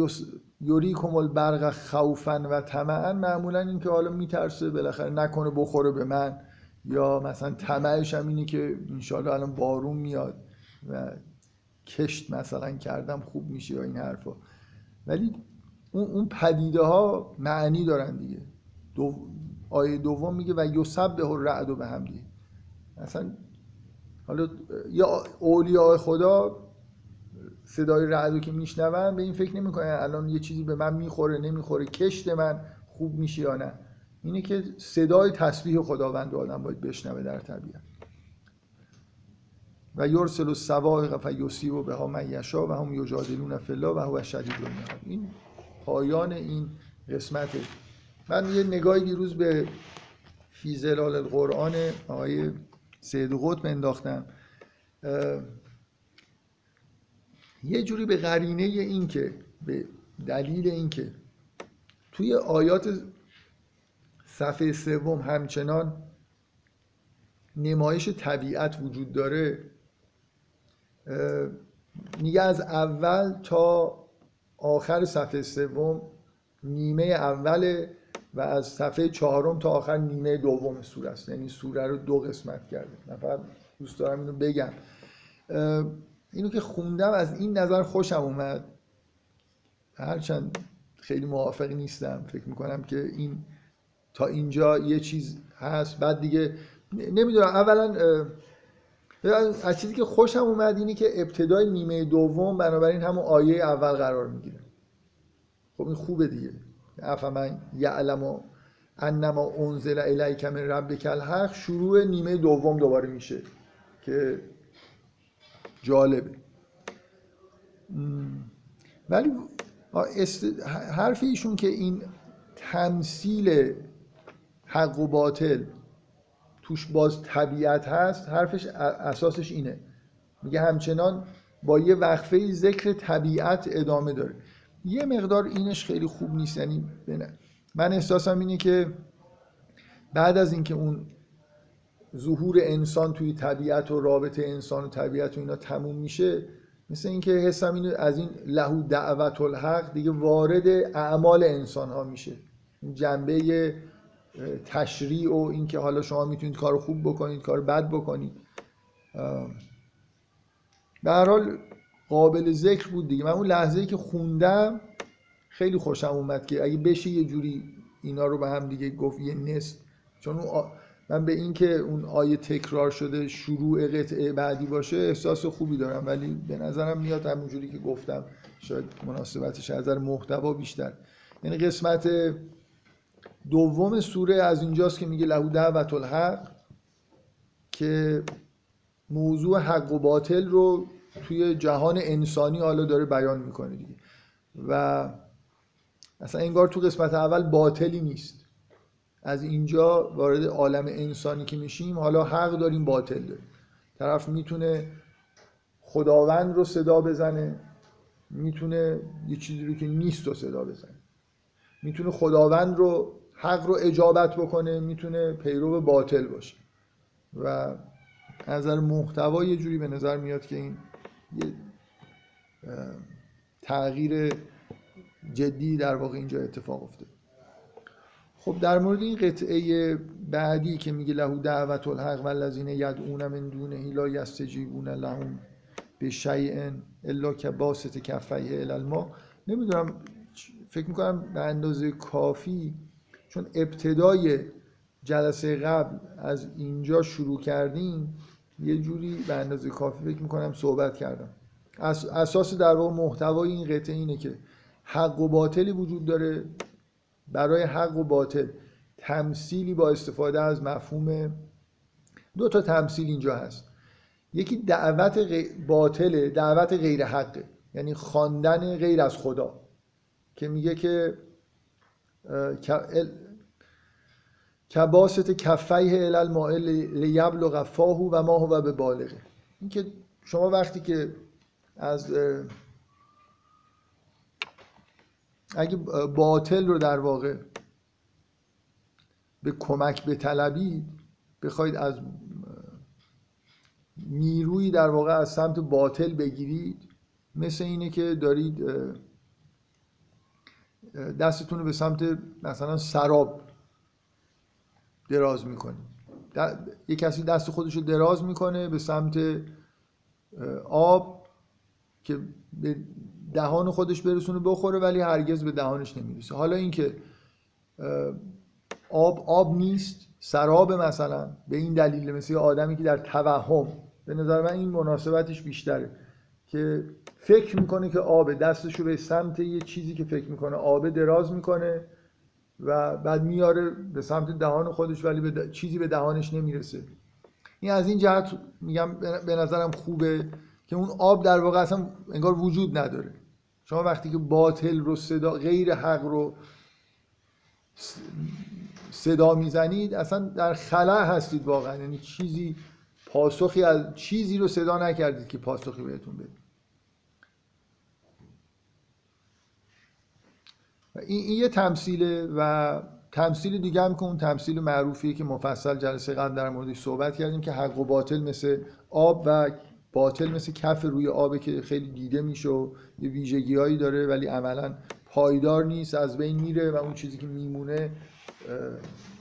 یوری کمال برق خوفن و طمعا معمولا اینکه حالا میترسه بالاخره نکنه بخوره به من یا مثلا طمعش هم اینه که انشالله الان بارون میاد و کشت مثلا کردم خوب میشه یا این حرفا. ولی اون پدیده ها معنی دارن دیگه. دو آیه دوم میگه و یوسب به رعد و به هم دیگه مثلا حالا یا اولیاء خدا صدای رعدو که میشنون به این فکر نمی‌کنن الان یه چیزی به من می‌خوره نمی‌خوره کشت من خوب میشه یا نه. اینه که صدای تسبیح خداوند آدم باید بشنوه در طبیعت. و یرسل و سوائق و به ها من یشا و هم یجادلون فلا و هو شدید این پایان این قسمته من یه نگاهی دیروز به فی زلال القرآن آقای سید قطب انداختم. یه جوری به قرینه این که به دلیل این که توی آیات صفحه سوم همچنان نمایش طبیعت وجود داره میگه از اول تا آخر صفحه سوم نیمه اوله و از صفحه چهارم تا آخر نیمه دوم سوره است. یعنی سوره رو دو قسمت کرده من فقط دوست دارم اینو بگم. اینو که خوندم از این نظر خوشم اومد. هرچند خیلی موافق نیستم. فکر می‌کنم که این تا اینجا یه چیز هست. بعد دیگه نمی‌دونم. اولا از چیزی که خوشم اومد اینی که ابتدای نیمه دوم بنابراین همون آیه اول قرار می‌گیره. خب این خوبه دیگه. افمن یعلم انما انزل الیک من ربک الحق شروع نیمه دوم دوباره میشه که جالبه. ولی حرف ایشون که این تمثیل حق و باطل توش باز طبیعت هست حرفش اساسش اینه. میگه همچنان با یه وقفه ذکر طبیعت ادامه داره. یه مقدار اینش خیلی خوب نیست یعنی من احساسم اینه که بعد از اینکه اون ظهور انسان توی طبیعت و رابطه انسان و طبیعت و اینا تموم میشه مثل اینکه حسم اینو از این لهو دعوت الحق دیگه وارد اعمال انسان ها میشه جنبه تشریع و اینکه حالا شما می‌تونید کار خوب بکنید کار بد بکنید. به هر حال قابل ذکر بود دیگه. من اون لحظه ای که خوندم خیلی خوشم اومد که اگه بشه یه جوری اینا رو به هم دیگه گفت یه نصف. چون اون من به اینکه اون آیه تکرار شده شروع قطعه بعدی باشه احساس خوبی دارم. ولی به نظرم میاد همونجوری که گفتم شاید مناسبتش از نظر محتوا بیشتر. یعنی قسمت دوم سوره از اینجاست که میگه لهو دعوت الحق که موضوع حق و باطل رو توی جهان انسانی حالا داره بیان می‌کنه دیگه. و اصلا انگار تو قسمت اول باطلی نیست. از اینجا وارد عالم انسانی که میشیم حالا حق داریم باطل داریم. طرف می‌تونه خداوند رو صدا بزنه می‌تونه یه چیزی رو که نیست رو صدا بزنه. می‌تونه خداوند رو حق رو اجابت بکنه می‌تونه پیرو باطل باشه. و از نظر محتوا یه جوری به نظر میاد که این یه تغییر جدی در واقع اینجا اتفاق افتاد. خب در مورد این قطعه بعدی که میگه لهو دعوت الحق و الذین یدعون من دونه لا یستجیبون لهم به شیء الا که باسط کفیه الالما. نمی‌دونم فکر می‌کنم به اندازه کافی چون ابتدای جلسه قبل از اینجا شروع کردیم یه جوری به اندازه کافی فکر می‌کنم صحبت کردم. اساس در واقع محتوای این قطعه اینه که حق و باطلی وجود داره. برای حق و باطل تمثیلی با استفاده از مفهوم دو تا تمثیل اینجا هست. یکی دعوت باطله دعوت غیر حقه یعنی خواندن غیر از خدا که میگه که کباست کفیه الال مائل لیبلغ فاهو و ما هو به بالغه این که شما وقتی که از اگه باطل رو در واقع به کمک بطلبید بخواید از نیروی در واقع از سمت باطل بگیرید مثل اینه که دارید دستتون رو به سمت مثلا سراب دراز می‌کنید یه کسی دست خودش رو دراز می‌کنه به سمت آب که به دهان خودش برسونه بخوره ولی هرگز به دهانش نمی‌رسه. حالا اینکه آب آب نیست سراب مثلا به این دلیل مثل آدمی که در توهم به نظر من این مناسبتش بیشتره که فکر می‌کنه که آب دستشو به سمت یه چیزی که فکر می‌کنه آب دراز می‌کنه و بعد میاره به سمت دهان خودش ولی به چیزی به دهانش نمی‌رسه. این از این جهت میگم به نظرم خوبه که اون آب در واقع اصلا انگار وجود نداره. شما وقتی که باطل رو صدا غیر حق رو صدا می‌زنید اصلا در خلا هستید واقعا. یعنی چیزی پاسخی از چیزی رو صدا نکردید که پاسخی بهتون بده. این, یه تمثیله و تمثیل دیگه هم که اون تمثیل معروفیه که مفصل جلسه قبل در موردش صحبت کردیم که حق و باطل مثل آب و باطل مثل کف روی آبه که خیلی دیده میشه و یه ویژگی هایی داره ولی عملا پایدار نیست از بین میره و اون چیزی که میمونه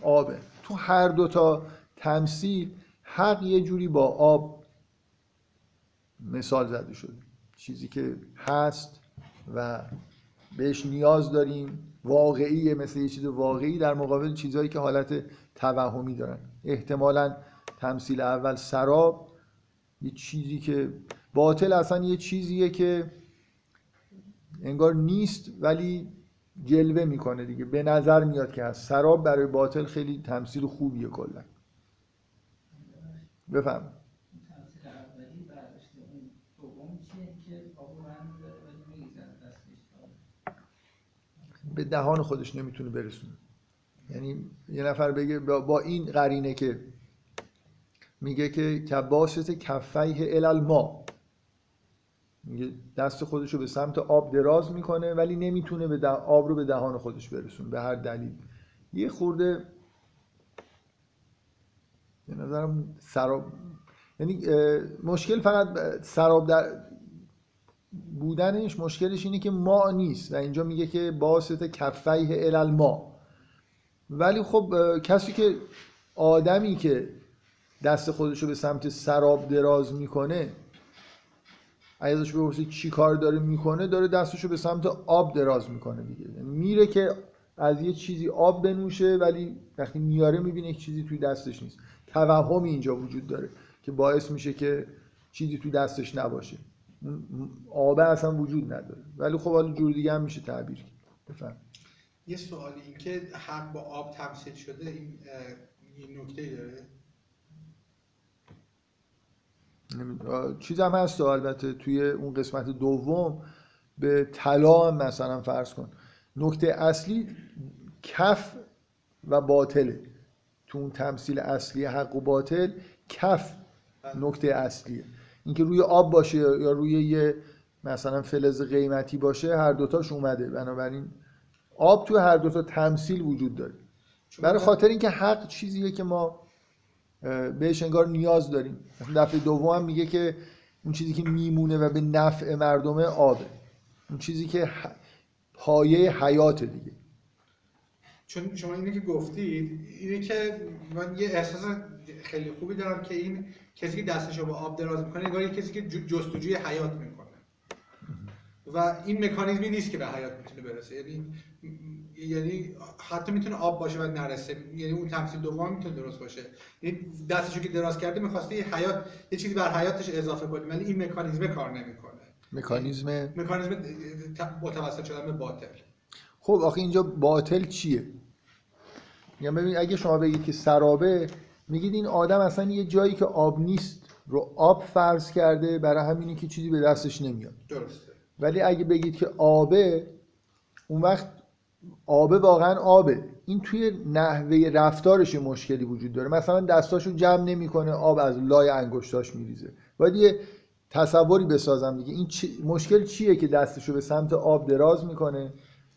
آبه. تو هر دو تا تمثیل حق یه جوری با آب مثال زده شده. چیزی که هست و بهش نیاز داریم. واقعیه مثل یه چیز واقعی در مقابل چیزهایی که حالت توهمی دارن. احتمالا تمثیل اول سراب. یه چیزی که باطل اصلا یه چیزیه که انگار نیست ولی جلوه می‌کنه دیگه. به نظر میاد که هست سراب برای باطل خیلی تمثیل خوبیه کلا. بفهم. به دهان خودش نمی‌تونه برسونه. یعنی یه نفر بگه با این قرینه که میگه که کباست کفیه الال ما. میگه دست خودش رو به سمت آب دراز می‌کنه ولی نمی‌تونه به آب رو به دهان خودش برسونه به هر دلیل. یه خورده به نظرم سراب یعنی مشکل فقط سراب در بودنش مشکلش اینه که ما نیست و اینجا میگه که باسط کفیه الال ما. ولی خب کسی که آدمی که دست خودش رو به سمت سراب دراز می‌کنه اگه ازش بپرسید چی کار داره می‌کنه داره دستش رو به سمت آب دراز می‌کنه دیگه. میره که از یه چیزی آب بنوشه ولی وقتی میاره می‌بینه یک چیزی توی دستش نیست. توهمی اینجا وجود داره که باعث میشه که چیزی توی دستش نباشه. آبه اصلا وجود نداره. ولی خب حالا جور دیگه هم میشه تعبیر بفهم یه سوالی این که حق با آب تمثیل شده این, نکته داره؟ چیز هم هست البته توی اون قسمت دوم به طلا مثلا فرض کن. نکته اصلی کف و باطله تو اون تمثیل اصلی حق و باطل کف نکته اصلیه. اینکه روی آب باشه یا روی یه مثلا فلز قیمتی باشه هر دوتاش اومده. بنابراین آب تو هر دوتا تمثیل وجود داره. برای خاطر اینکه حق چیزیه که ما بهش انگار نیاز داریم. دفعه دوم هم میگه که اون چیزی که میمونه و به نفع مردمه آبه اون چیزی که پایه حیات دیگه. چون شما اینه که گفتید اینه که من یه احساس خیلی خوبی دارم که این کسی که دستش رو با آب دراز می‌کنه انگار کسی که جستجوی حیات می‌کنه. و این مکانیزمی نیست که به حیات می‌تونه برسه. یعنی یعنی حتی می‌تونه آب باشه و نرسه. یعنی اون تمثیل دوم می‌تونه درست باشه. یعنی دستشو که دراز کرده می‌خواسته یه حیات یه چیزی بر حیاتش اضافه کنه. ولی این مکانیزم کار نمی‌کنه. مکانیزم؟ مکانیزم متوسط شدن به باطل. خب آخه اینجا باطل چیه؟ میگم ببین اگه شما بگید که سرابه میگید این آدم اصلا یه جایی که آب نیست رو آب فرض کرده برای همینی که چیزی به دستش نمیاد. درسته. ولی اگه بگید که آبه اون وقت آبه واقعا آبه. این توی نحوه رفتارش مشکلی وجود داره. مثلا دستاشو جمع نمی‌کنه آب از لای انگشتاش میریزه. باید یه تصوری بسازم دیگه. این چی... مشکل چیه که دستشو به سمت آب دراز می‌کنه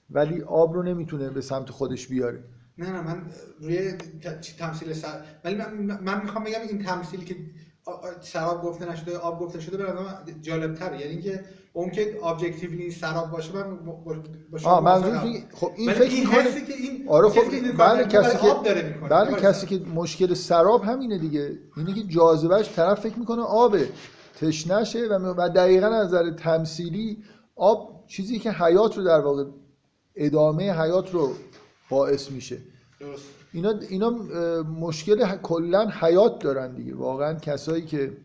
ولی آب رو نمی‌تونه به سمت خودش بیاره؟ نه نه من روی تمثیل سر ولی من, من می‌خوام بگم این تمثیلی که سراب گفته نشده آب گفته شده به نظرم جالب تره یعنی اینکه اون که ابجکتیولی سراب باشه من با- با- با شما آه منظور موافقم. که- خب این فکر این می‌کنه حسی که این آره کسی خب بله کسی برای که بله کسی که مشکل سراب همینه دیگه. اینه که جاذبهش طرف فکر می‌کنه آبه تشنشه و و دقیقا از نظر تمثیلی آب چیزی که حیات رو در واقع ادامه حیات رو باعث میشه. اینا اینا مشکل کلا حیات دارن دیگه. واقعا کسایی که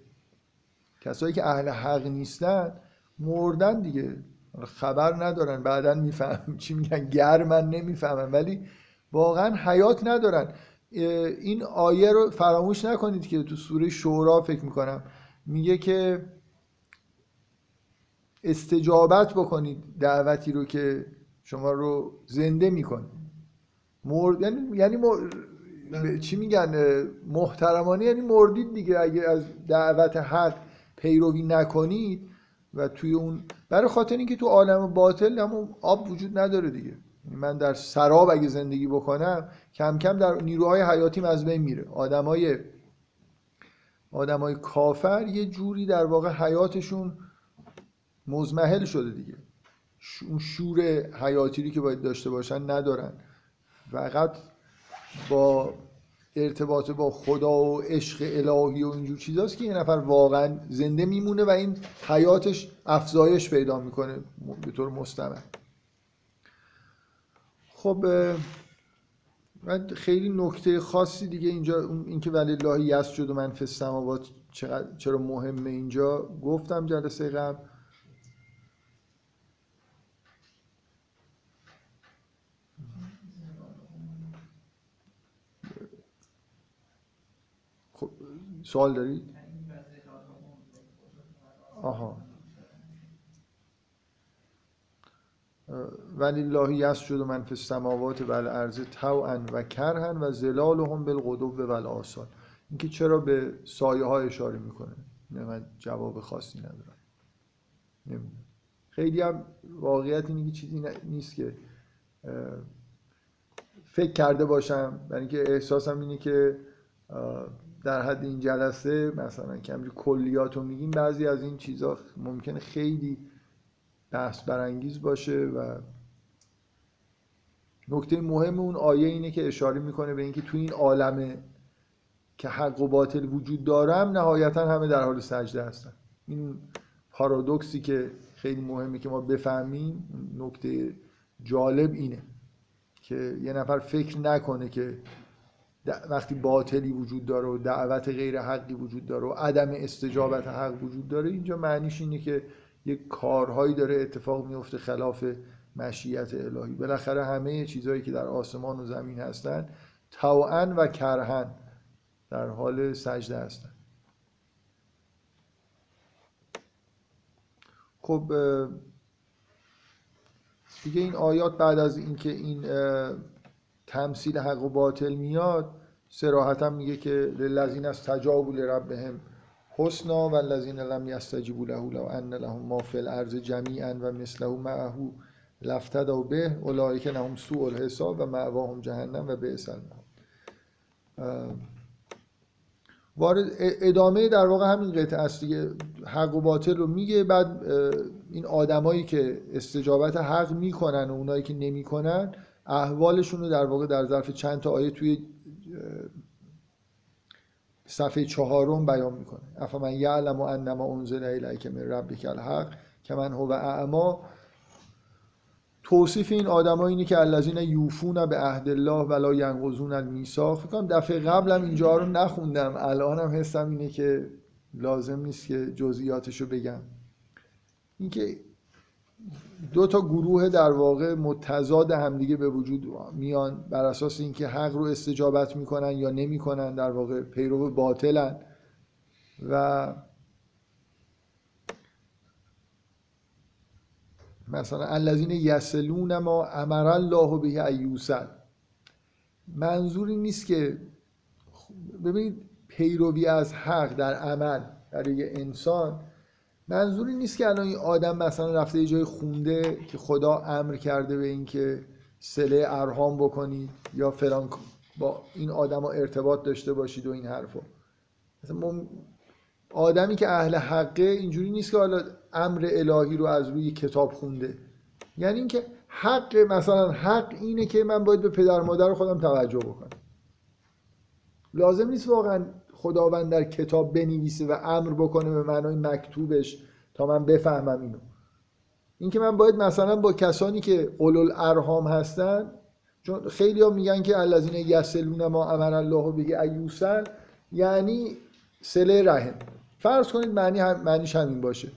کسایی که اهل حق نیستن مردن دیگه. خبر ندارن بعدا میفهم چی میگن. گرمن نمی‌فهمن ولی واقعا حیات ندارن. این آیه رو فراموش نکنید که تو سوره شورا فکر می‌کنم میگه که استجابت بکنید دعوتی رو که شما رو زنده می‌کنه. مرد یعنی یعنی به- چی میگن؟ محترمانه یعنی مردید دیگه. اگه از دعوت حق پیروی نکنید و توی اون برای خاطر اینکه تو عالم باطل همون آب وجود نداره دیگه. یعنی من در سراب اگه زندگی بکنم کم کم در نیروهای حیاتیم از بین میره. آدمای آدمای کافر یه جوری در واقع حیاتشون مزمحل شده دیگه. اون شور حیاتی که باید داشته باشن ندارن. فقط با ارتباط با خدا و عشق الهی و اینجور چیزاست که یه نفر واقعا زنده میمونه و این حیاتش افزایش پیدا می‌کنه به طور مستمر. خب من خیلی نکته خاصی دیگه اینجا اینکه ولی الله یسجد و من چقدر چرا مهمه اینجا گفتم جلسه قبل خب سوال دارید؟ آها. الله یسجد من فی السماوات و الارض طوعا و کرها و ظلالهم بالغدو و الآصال. اینکه چرا به سایه ها اشاره می‌کنه؟ نه من جواب خاصی ندارم. نمی‌دونم. خیلی هم واقعیت اینه که چیزی نیست که فکر کرده باشم. برای اینکه احساسم اینه که در حد این جلسه مثلا که همینجور کلیات رو میگیم بعضی از این چیزها ممکنه خیلی بحث برانگیز باشه و نکته مهم اون آیه اینه که اشاره می‌کنه به اینکه تو این عالم که حق و باطل وجود دارم نهایتا همه در حال سجده هستن. این پارادوکسی که خیلی مهمه که ما بفهمیم نکته جالب اینه که یه نفر فکر نکنه که وقتی باطلی وجود داره و دعوت غیر حقی وجود داره و عدم استجابت حق وجود داره اینجا معنیش اینه که یک کارهایی داره اتفاق میفته خلاف مشیت الهی. بالاخره همه چیزهایی که در آسمان و زمین هستن طوعا و کرهن در حال سجده هستن. خب دیگه این آیات بعد از اینکه این تمثیل حق و باطل میاد سراحتا میگه که للذین استجابوا لربهم حسنا و الذین لم یستجیبوا له لو ان لهم ما فی الارض جمیعا و مثله معه لافتدوا به اولئک لهم سوء الحساب و مأواهم جهنم و بئس المهاد. اه، وارد ادامه در واقع همین قطعه است دیگه. حق و باطل رو میگه بعد این آدمایی که استجابت حق می‌کنن و اونایی که نمی‌کنن احوالشون رو در واقع در ظرف چند تا آیه توی صفحه چهارم بیان می‌کنه. افمن یعلم انما انزل الیک من ربک الحق که من هو اعما. توصیف این آدما اینه که الذین یوفون به عهد الله ولا ینقضون المیثاق. فکر کنم دفعه قبلم اینجا رو نخوندم الانم حسم اینه که لازم نیست که جزئیاتش رو بگم. اینکه دو تا گروه در واقع متضاد همدیگه به وجود میان بر اساس اینکه حق رو استجابت می‌کنن یا نمی‌کنن در واقع پیرو باطلن. و مثلا الذین یسلون ما امر الله به ایوسل منظوری نیست که ببینید پیروی از حق در عمل برای انسان منظوری نیست که الان این آدم مثلا رفته یه جای خونده که خدا امر کرده به اینکه سله ارهام بکنید یا فلان با این آدم ارتباط داشته باشید و این حرفا. مثلا آدمی که اهل حقه اینجوری نیست که حالا امر الهی رو از روی کتاب خونده. یعنی اینکه حق مثلا حق اینه که من باید به پدر مادر خودم توجه بکنم. لازم نیست واقعا خداوند در کتاب بنویسه و امر بکنه به معنای مکتوبش تا من بفهمم اینو. اینکه من باید مثلا با کسانی که اولو ارهام هستن چون خیلی ها میگن که الذین یسلون ما امر الله به ایوسن یعنی سله رحم. فرض کنید معنی هم معنیش همین باشه.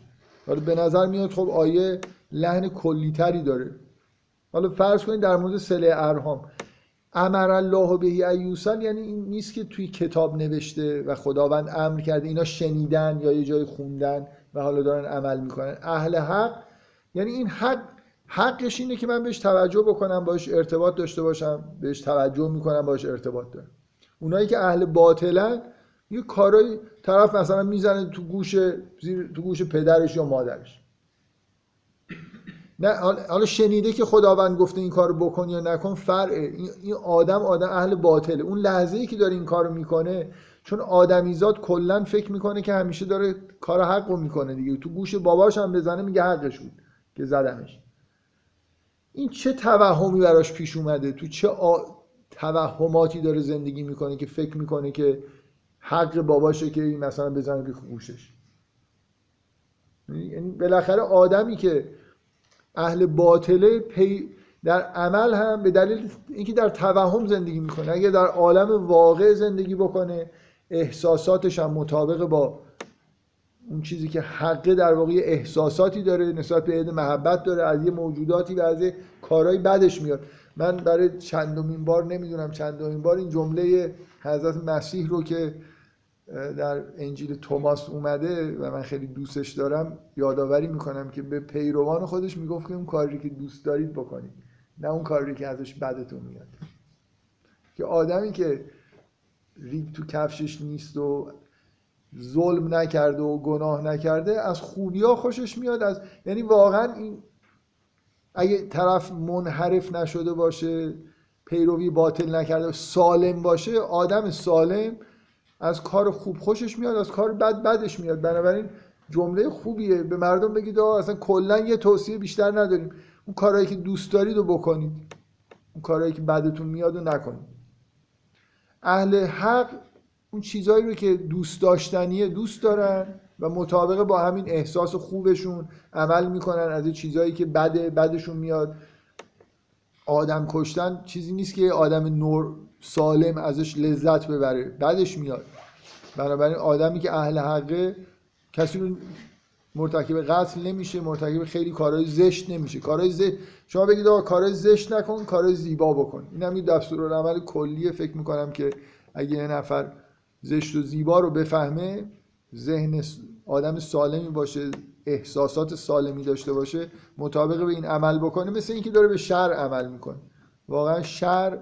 حالا به نظر میاد خب آیه لحن کلیتری داره. حالا فرض کنید در مورد سله ارهام امر الله به ایوسن یعنی این نیست که توی کتاب نوشته و خداوند امر کرده اینا شنیدن یا یه جای خوندن و حالا دارن عمل می‌کنن. اهل حق یعنی این حق حقش اینه که من بهش توجه بکنم باش ارتباط داشته باشم بهش توجه می‌کنم باش ارتباط دارم. اونایی که اهل باطلن یه کارای طرف مثلا می‌زنه تو گوش تو گوش پدرش یا مادرش. نه حالا شنیده که خداوند گفته این کارو بکن یا نکن فرعه. این آدم آدم اهل باطله اون لحظه ای که داره این کارو می‌کنه چون آدمیزاد کلا فکر می‌کنه که همیشه داره کار حق رو می‌کنه دیگه. تو گوش باباش هم بزنه میگه حقش بود که زدمش. این چه توهمی براش پیش اومده؟ تو چه آ... توهماتی داره زندگی می‌کنه که فکر می‌کنه که حق باباشه که این مثلا بزنه به گوشش یعنی بالاخره آدمی که اهل باطله پی در عمل هم به دلیل اینکه در توهم زندگی می‌کنه. اگه در عالم واقع زندگی بکنه احساساتش هم مطابق با اون چیزی که حقه در واقع احساساتی داره نسبت به عید محبت داره از یه موجوداتی و از یه کارهای بدش میاد. من برای چندمین بار نمی‌دونم چندمین بار این جمله حضرت مسیح رو که در انجیل توماس اومده و من خیلی دوستش دارم یادآوری می‌کنم که به پیروان خودش می‌گفت که اون کاری که دوست دارید بکنید. نه اون کاری که ازش بدتون میاد. که آدمی که ریگ تو کفشش نیست و ظلم نکرده و گناه نکرده از خوبی ها خوشش میاد از یعنی واقعا این اگه طرف منحرف نشده باشه پیروی باطل نکرده سالم باشه آدم سالم از کار خوب خوشش میاد از کار بد بدش میاد. بنابراین جمله خوبیه. به مردم بگید آقا اصلا کلا یه توصیه بیشتر نداریم. اون کارهایی که دوست دارید رو بکنید. اون کارهایی که بدتون میاد رو نکنید. اهل حق اون چیزهایی رو که دوست داشتنیه دوست دارن و مطابق با همین احساس خوبشون عمل می‌کنن از این چیزهایی که بده بدشون میاد. آدم کشتن چیزی نیست که آدم نور سالم ازش لذت ببره. بعدش میاد. بنابراین آدمی که اهل حقه کسی رو مرتکب قتل نمیشه مرتکب خیلی کارهای زشت نمیشه. کارهای زشت شما بگید آقا کارهای زشت نکن کارهای زیبا بکن. این هم دستور عمل کلیه. فکر می‌کنم که اگه یه نفر زشت و زیبا رو بفهمه ذهن آدم سالمی باشه احساسات سالمی داشته باشه مطابق به این عمل بکنه. مثل اینکه داره به شر عمل می‌کنه. واقعا شر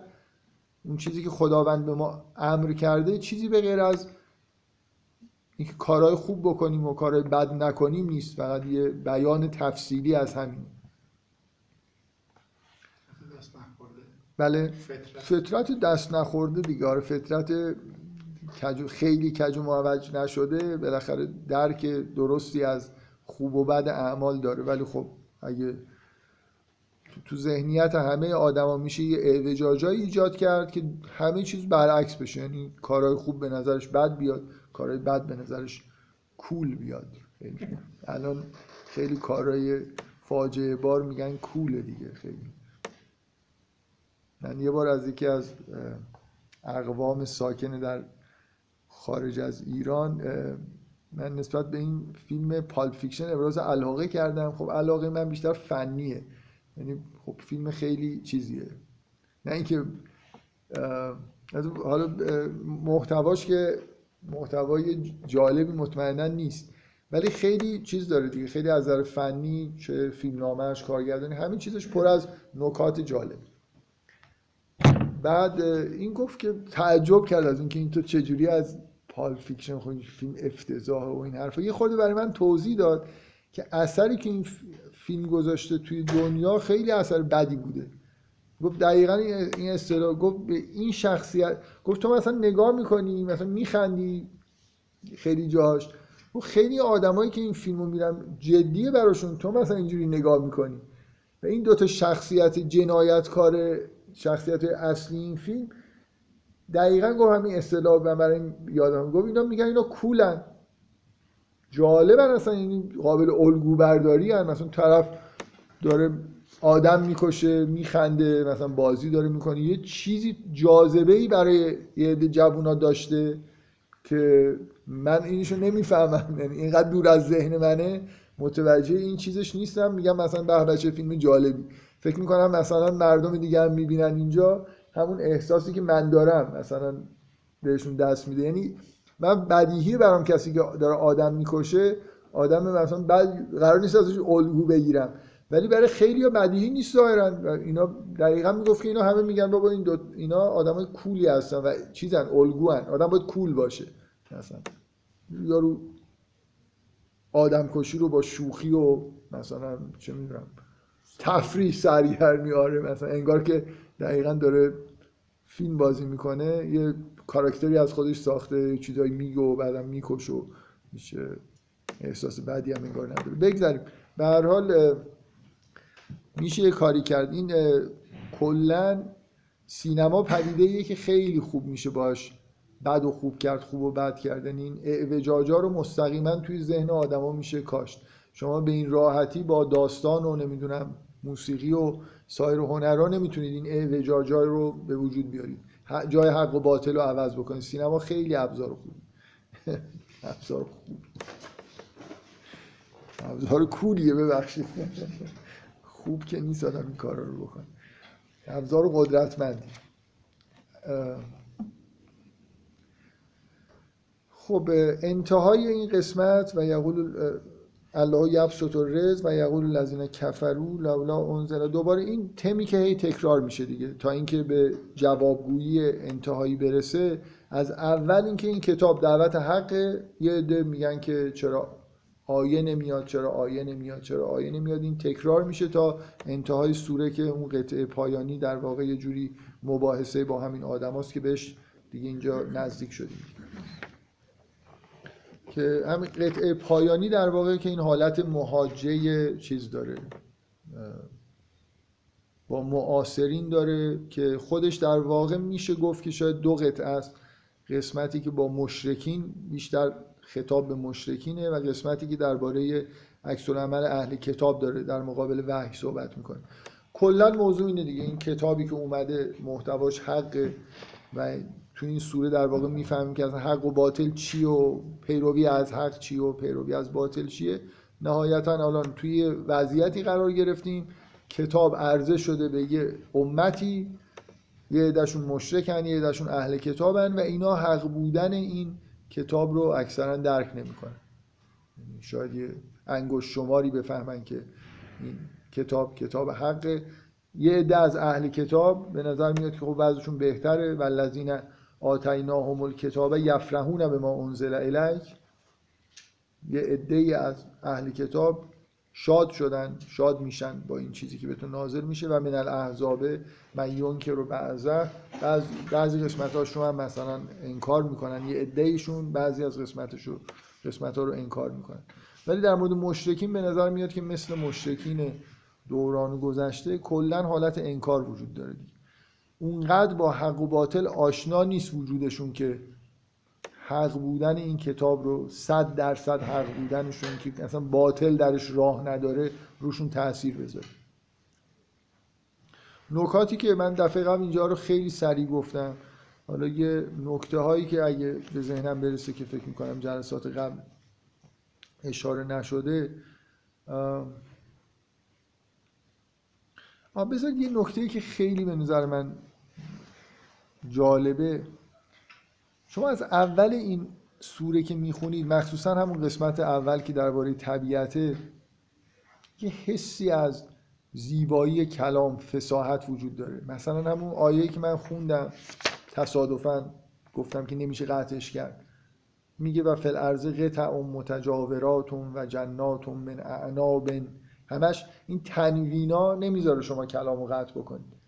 اون چیزی که خداوند به ما امر کرده چیزی به غیر از اینکه کارهای خوب بکنیم و کارهای بد نکنیم نیست فقط یه بیان تفصیلی از همین. بله فطرت دست نخورده دیگه. آره فطرت خیلی کج و معوج نشده. بالاخره درک درستی از خوب و بد اعمال داره. ولی خب اگه تو ذهنیت همه آدما میشه یه اعوجاجایی ایجاد کرد که همه چیز برعکس بشه. یعنی کارهای خوب به نظرش بد بیاد کارهای بد به نظرش cool بیاد. الان خیلی کارهای فاجعه بار میگن cool ه دیگه خیلی. من یه بار از یکی از اقوام ساکن در خارج از ایران من نسبت به این فیلم Pulp Fiction ابراز علاقه کردم. خب علاقه من بیشتر فنیه. یعنی خب فیلم خیلی چیزیه. نه اینکه حالا محتواش که محتوای جالبی مطمئنا نیست. ولی خیلی چیز داره دیگه. خیلی از نظر فنی چه فیلم‌نامش کارگردانی همین چیزش پر از نکات جالب بعد این گفت که تعجب کرد از اینکه این تو چجوری از Pulp Fiction خود فیلم افتضاح و این حرفا. یه خورده برای من توضیح داد که اثری که این فیلم گذاشته توی دنیا خیلی اثر بدی بوده. گفت دقیقا این اصطلاح گفت به این شخصیت گفت تو مثلا نگاه می‌کنی مثلا میخندی خیلی جاش و خیلی آدمایی که این فیلمو میرن جدیه براشون تو مثلا اینجوری نگاه می‌کنی. و این دوتا شخصیت جنایتکار شخصیت اصلی این فیلم دقیقا گفت همین اصطلاح من برای یادم گفت اینا میگن اینا کولن. جالبن اصلا این قابل الگو برداری هن. مثلا طرف داره آدم می‌کشه میخنده مثلا بازی داره می‌کنه. یه چیزی جاذبه ای برای یه عده جوونا داشته که من اینشو نمی‌فهمم. یعنی اینقدر دور از ذهن منه. متوجه این چیزش نیستم. میگم مثلا به بچه فیلم جالبی. فکر می‌کنم مثلا مردم دیگه هم می‌بینن اینجا. همون احساسی که من دارم مثلا بهشون دست میده. یعنی من بدیهی برام کسی که داره آدم می‌کشه آدم مثلا بعد قرار نیست ازش الگو بگیرم. ولی برای خیلی بدیهی نیست ظاهرا. اینا دقیقا می‌گفت که اینا همه میگن بابا این دو اینا آدمای کولی هستن و چیزن الگوان. آدم باید کول باشه. مثلا یارو آدم کشی رو با شوخی و مثلا چه می‌دونم تفریح سریع میاره مثلا انگار که دقیقا داره فیلم بازی می‌کنه یه کاراکتری از خودش ساخته چیزایی میگه و بعدم میکش و میشه احساس بدی هم انگار نداره. بگذاریم. به هر حال میشه کاری کرد. این کلا سینما پدیده که خیلی خوب میشه باش بد و خوب کرد خوب و بد کردن این اعوجاجا رو مستقیما توی ذهن آدما میشه کاشت. شما به این راحتی با داستان و نمی‌دونم موسیقی و سایر هنرها نمی‌تونید این اعوجاجا رو به وجود بیارید. جای حق و باطل رو عوض بکنید سینما خیلی ابزار خوب. ابزار خوب. ابزار کولیه ببخشید. خوب که نیست آدم این کارا رو بکنه. ابزار قدرتمندی. خب انتهای این قسمت و یقول الله یبسط رز و یقول الذین کفروا لولا انزل. دوباره این تمی که هی تکرار میشه دیگه. تا اینکه به جوابگویی انتهایی برسه از اول اینکه این کتاب دعوت حق یه عده میگن که چرا آیه نمیاد چرا آیه نمیاد چرا آیه نمیاد. این تکرار میشه تا انتهای سوره که اون قطعه پایانی در واقع یه جوری مباحثه با همین آدم که بهش دیگه اینجا نزدیک شدیم. که همین قطعه پایانی در واقع که این حالت مهاجه چیز داره با معاصرین داره که خودش در واقع میشه گفت که شاید دو قطعه است. قسمتی که با مشرکین بیشتر خطاب به مشرکینه و قسمتی که درباره عکس عمل اهل کتاب داره در مقابل وحی صحبت می‌کنه. کلا موضوع اینه دیگه این کتابی که اومده محتواش حق و تو این سوره در واقع می‌فهمیم که از حق و باطل چی و پیروی از حق چی و پیروی از باطل چیه. نهایتا الان توی وضعیتی قرار گرفتیم. کتاب عرضه شده به یه امتی. یه عدهشون مشرکن یه عدهشون اهل کتابن و اینا حق بودن این کتاب رو اکثرا درک نمی‌کنن. یعنی شاید یه انگشت شماری بفهمن که این کتاب کتاب حق یه عده از اهل کتاب به نظر میاد که خب وضعشون بهتره. و الذین آتیناهم الکتاب یفرحون به ما انزل الیک. یه عده از اهل کتاب شاد شدن شاد میشن با این چیزی که بهتون نازل میشه و من الاحزاب من یونکر رو بعضه بعض بعضی قسمتاش رو هم مثلا انکار می‌کنن. یه عدهشون بعضی از قسمتش رو قسمت ها رو انکار می‌کنن. ولی در مورد مشرکین به نظر میاد که مثل مشرکین دوران گذشته کلا حالت انکار وجود داره اونقدر با حق و باطل آشنا نیست وجودشون که حق بودن این کتاب رو صد درصد حق بودنشون که اصلا باطل درش راه نداره روشون تاثیر بذاره. نکاتی که من دفعه قبل اینجا رو خیلی سریع گفتم. حالا یه نکته هایی که اگه به ذهنم برسه که فکر می‌کنم جلسات قبل اشاره نشده بذارید یه نکته که خیلی به نظر من جالبه. شما از اول این سوره که می‌خونید مخصوصا همون قسمت اول که درباره طبیعته یه حسی از زیبایی کلام فساحت وجود داره. مثلا همون آیه‌ای که من خوندم تصادفا گفتم که نمیشه قطعش کرد. میگه و فل ارز قطع متجاورات و جنات من اعناب. همش این تنوینا نمی‌ذاره شما کلام رو قطع بکنید.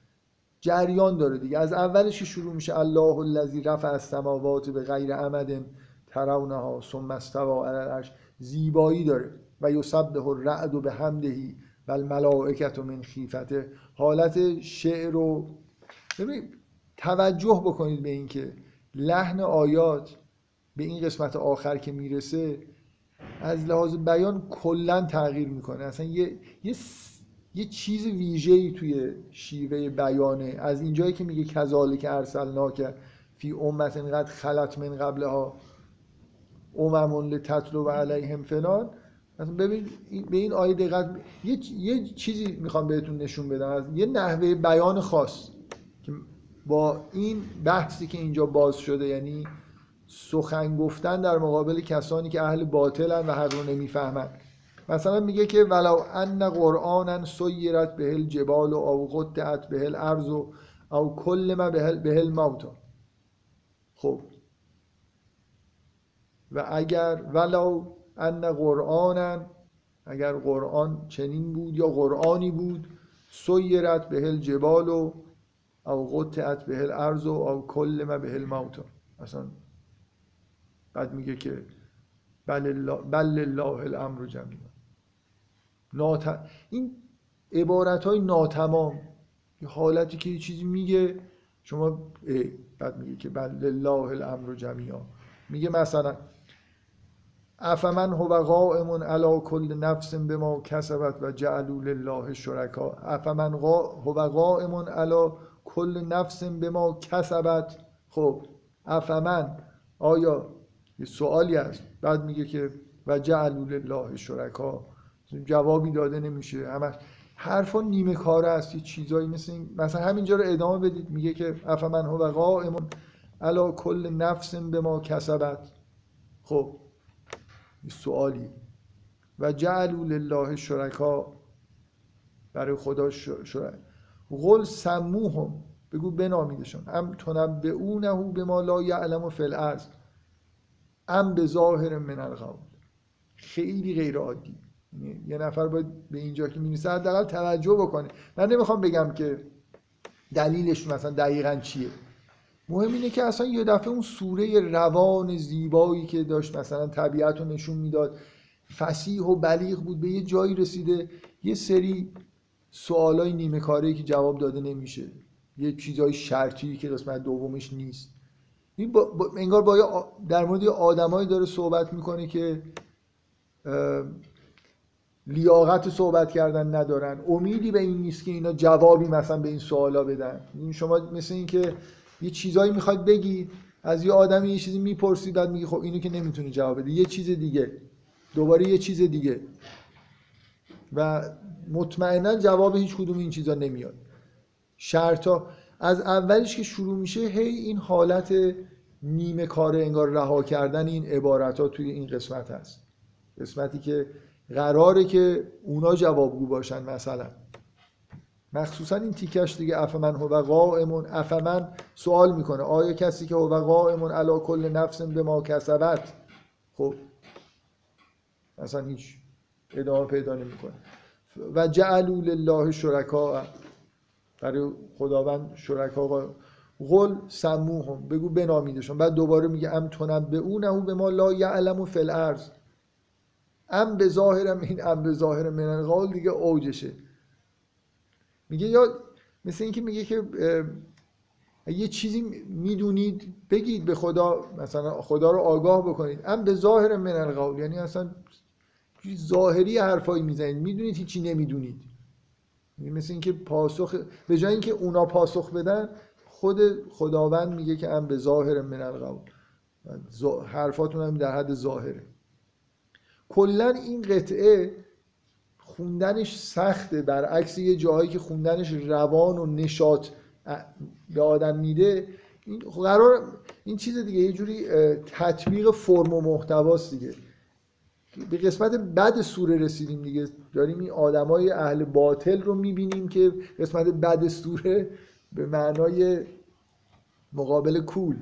جریان داره دیگه. از اولش شروع میشه الله الذی رفع السماوات به غیر عمد ترونها ثم استوى علی العرش زیبایی داره. و یسبح الرعد به حمدهی و الملائکت من خیفته. حالت شعر رو ببین توجه بکنید به اینکه لحن آیات به این قسمت آخر که می‌رسه از لحاظ بیان کلا تغییر می‌کنه. اصلا یه, یه, یه چیز ویژه‌ای توی شیوه بیانه. از اینجایی که میگه کذالک ارسلناک فی امت قد خلت من قبلها. امم لتتلو و علیهم فلان. ببین به این آیه دقت یه, یه چیزی می‌خوام بهتون نشون بدم. از یه نحوه بیان خاص که با این بحثی که اینجا باز شده یعنی سخن گفتن در مقابل کسانی که اهل باطلن و حق رو نمی‌فهمن. مثلا میگه که ولو ان قرآنا سیرت به الجبال او قطعت به الارض او کل ما به الموتا خب. و اگر ولو ان قرآنا اگر قرآن چنین بود یا قرآنی بود سیرت به الجبال او قطعت به الارض او کل ما به الموتا مثلا بعد میگه که بل الله, بل الله الامر جمیعا. نات... این عبارت های ناتمام یه حالتی که یه چیزی میگه شما بعد میگه که بل الله الامر جمیعا. میگه مثلا افمن هو قائم علی کل نفس به ما کسبت و جعلوا لله شرکا. افمن هو قائم علی کل نفس به ما کسبت. خب افمن آیا؟ یه سوالی هست. بعد میگه که و جعلوا لله شرکا. جوابی داده نمیشه. همش حرفا نیمه کاره است یه چیزایی مثل این. مثلا همینجا رو ادامه بدید. میگه که افمن هو قائم علی کل نفس به ما کسبت. خب سوالی. و جعلوا لله شرکا. برای خدا شرک قل سموهم. بگو بنامیدشون. ام تنبئونه به ما لا یعلم فی الارض. ام به ظاهر من القول خیلی غیر عادی یه نفر باید به اینجا که می‌نویسه حداقل توجه بکنه. من نمی‌خوام بگم که دلیلش مثلا دقیقا چیه. مهم اینه که اصلا یه دفعه اون سوره روان زیبایی که داشت مثلا طبیعت رو نشون می‌داد فسیح و بلیغ بود به یه جایی رسیده. یه سری سوالای نیمه کاری که جواب داده نمیشه. یه چیزای شرطی که قسمت دومش نیست. این با, با انگار با در مورد آدمایی داره صحبت می‌کنه که لیاقت صحبت کردن ندارن. امیدی به این نیست که اینا جوابی مثلا به این سوالا بدن. این شما مثل این که یه چیزایی می‌خواد بگید از یه آدمی یه چیزی می‌پرسید بعد میگه خب اینو که نمی‌تونه جواب بده. یه چیز دیگه. دوباره یه چیز دیگه. و مطمئنا جواب هیچ کدوم این چیزا نمیاد. شرطا از اولش که شروع میشه هی این حالت نیمه کار انگار رها کردن این عبارت ها توی این قسمت هست. قسمتی که قراره که اونا جوابگو باشن مثلا. مخصوصا این تیکش دیگه افمن هو قائمون افمن سوال می‌کنه آیا کسی که هو قائمون علا کل نفس به ما کسبت؟ خب مثلا هیچ ادامه پیدا نمی‌کنه. و جعلوا لله شرکا برای خداوند شرکا قل سموهم بگو بنامیدشون. بعد دوباره میگه ام اونه به ما لا یعلم فی الارض. ام به ظاهرم این ام به ظاهر من القول دیگه اوجشه. میگه یا مثل اینکه میگه که یه چیزی می‌دونید بگید به خدا مثلا خدا رو آگاه بکنید. ام به ظاهر من القول یعنی اصلا ظاهری حرفایی می‌زنید. می‌دونید هیچی نمی‌دونید. یعنی مثل اینکه پاسخ به جای اینکه اونا پاسخ بدن خود خداوند میگه که ام به ظاهر من القول حرفاتون هم در حد ظاهره. کلا این قطعه خوندنش سخته. برعکس یه جاهایی که خوندنش روان و نشاط به آدم میده این قرار این چیز دیگه یه جوری تطبیق فرم و محتواست دیگه. به قسمت بد سوره رسیدیم دیگه. داریم این آدمای اهل باطل رو می‌بینیم که قسمت بد سوره به معنای مقابل کول.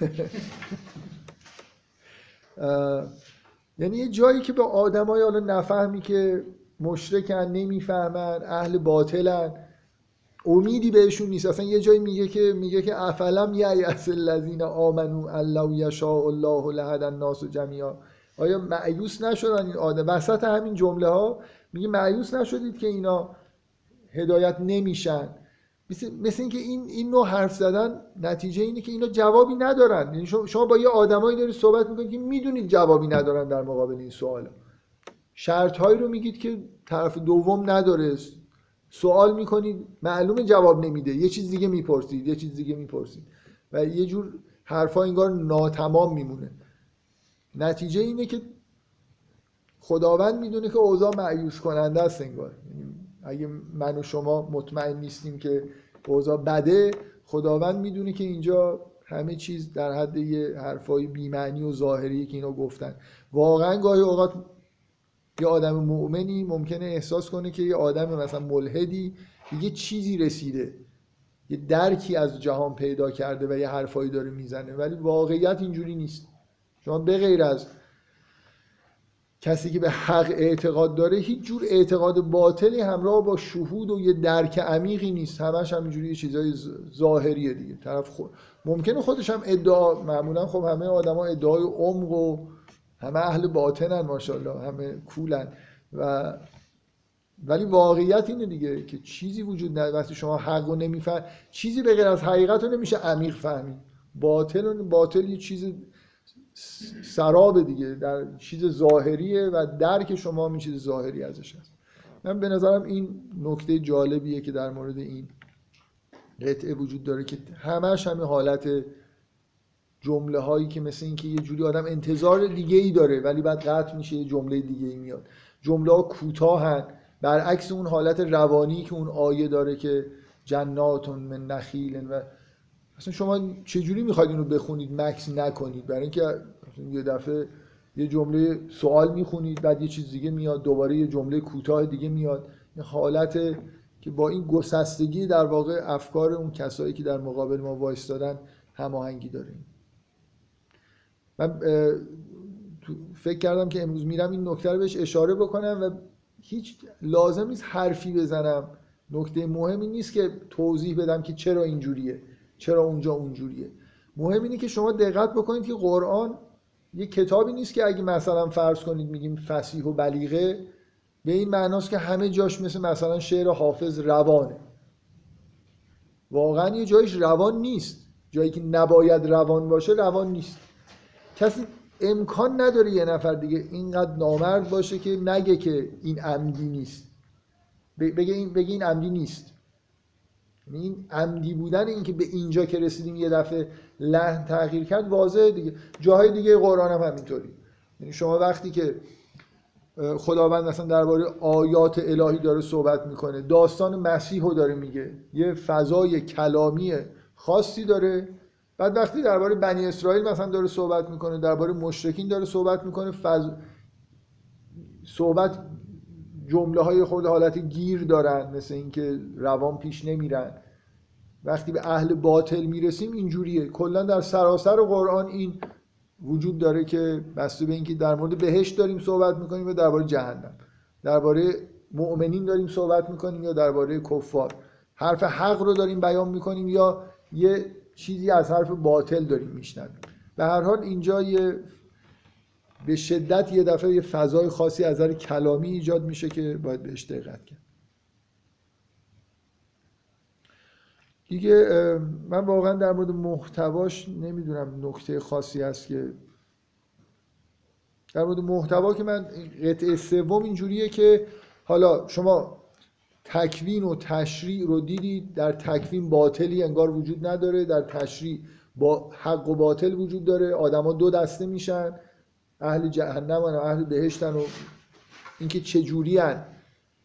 یعنی یه جایی که به آدمای حالا نفهمی که مشرکن نمی‌فهمن اهل باطلن امیدی بهشون نیست. اصلا یه جایی میگه که میگه که افلم یعیس الذین آمنو الله یشاء الله لهد الناس جمیعا. آیا معیوس نشدن این آدم؟ وسط همین جمله ها میگه معیوس نشدید که اینا هدایت نمیشن. مثل, مثل اینکه این این نوع حرف زدن نتیجه اینه که اینا جوابی ندارن. یعنی شما با یه آدمایی دارید صحبت می‌کنید که می‌دونید جوابی ندارن در مقابل این سوال شرط هایی رو میگید که طرف دوم نداره. سوال می‌کنید معلومه جواب نمیده. یه چیز دیگه می‌پرسید یه چیز دیگه می‌پرسید. و یه جور حرفا انگار ناتمام میمونه. نتیجه اینه که خداوند می‌دونه که اوضاع معیوس کننده است انگار. یعنی اگه من و شما مطمئن نیستیم که اوضاع بده خداوند می‌دونه که اینجا همه چیز در حد یه حرفای بیمعنی و ظاهری که اینا گفتن. واقعا گاهی اوقات یه آدم مؤمنی ممکنه احساس کنه که یه آدم مثلا ملحدی یه چیزی رسیده یه درکی از جهان پیدا کرده و یه حرفایی داره می‌زنه ولی واقعیت اینجوری نیست. شما به غیر از کسی که به حق اعتقاد داره هیچ جور اعتقاد باطلی همراه با شهود و یه درک عمیقی نیست. همش همینجوری یه چیزای ظاهریه دیگه. طرف خود ممکنه خودش هم ادعا معمولا خب همه آدما ادعای عمق و همه اهل باطنن ماشاءالله. همه کولن. و ولی واقعیت اینه دیگه که چیزی وجود نداره. وقتی شما حق رو نمیفهم چیزی به غیر از حقیقت رو نمیشه عمیق فهمید. باطل باطل یه چیز سراب دیگه در چیز ظاهریه و درک شما می چیز ظاهری ازش هست. من به نظرم این نکته جالبیه که در مورد این قطعه وجود داره که همش همین حالت جمله هایی که مثل اینکه یه جوری آدم انتظار دیگه ای داره ولی بعد قطع میشه یه جمله دیگه ای میاد. جمله ها کوتاهن. برعکس اون حالت روانی که اون آیه داره که جناتون من نخیل و اصلا شما چجوری می‌خواید اینو بخونید مکس نکنید؟ برای اینکه یه دفعه یه جمله سوال می‌خونید بعد یه چیز دیگه میاد دوباره یه جمله کوتاه دیگه میاد. این حالت که با این گسستگی در واقع افکار اون کسایی که در مقابل ما وایستادن هماهنگی داریم. من فکر کردم که امروز میرم این نکته رو بهش اشاره بکنم و هیچ لازم نیست حرفی بزنم. نکته مهمی نیست که توضیح بدم که چرا اینجوریه. چرا اونجا اونجوریه؟ مهم اینه که شما دقت بکنید که قرآن یه کتابی نیست که اگه مثلا فرض کنید میگیم فسیح و بلیغه به این معناست که همه جاش مثل مثلا شعر حافظ روانه. واقعا یه جایش روان نیست. جایی که نباید روان باشه روان نیست. کسی امکان نداره یه نفر دیگه اینقدر نامرد باشه که نگه که این عمدی نیست. بگه این, بگه این عمدی نیست. این عمدی بودن این که به اینجا که رسیدیم یه دفعه لحن تغییر کرد واضحه دیگه. جاهای دیگه قرآن هم همینطوری. یعنی شما وقتی که خداوند مثلا درباره آیات الهی داره صحبت می‌کنه داستان مسیح رو داره میگه. یه فضای کلامی خاصی داره. بعد وقتی درباره بنی اسرائیل مثلا داره صحبت می‌کنه درباره مشرکین داره صحبت می‌کنه فض... صحبت جمله های خود حالت گیر دارن مثل اینکه روان پیش نمیرن. وقتی به اهل باطل می‌رسیم اینجوریه. کلا در سراسر قرآن این وجود داره که بسته به اینکه در مورد بهشت داریم صحبت می‌کنیم و درباره جهنم. درباره مؤمنین داریم صحبت می‌کنیم یا درباره کفار. حرف حق رو داریم بیان می‌کنیم یا یه چیزی از حرف باطل داریم میشنویم. به هر حال اینجا یه به شدت یه دفعه یه فضای خاصی از نظر کلامی ایجاد میشه که باید بهش دقت کرد. دیگه من واقعا در مورد محتواش نمی‌دونم نکته خاصی هست که در مورد محتوا که من قطعه سوم اینجوریه که حالا شما تکوین و تشریع رو دیدید در تکوین باطلی انگار وجود نداره در تشریع با حق و باطل وجود داره آدما دو دسته میشن. اهل جهنم و اهل بهشتن و اینکه چجوری هن.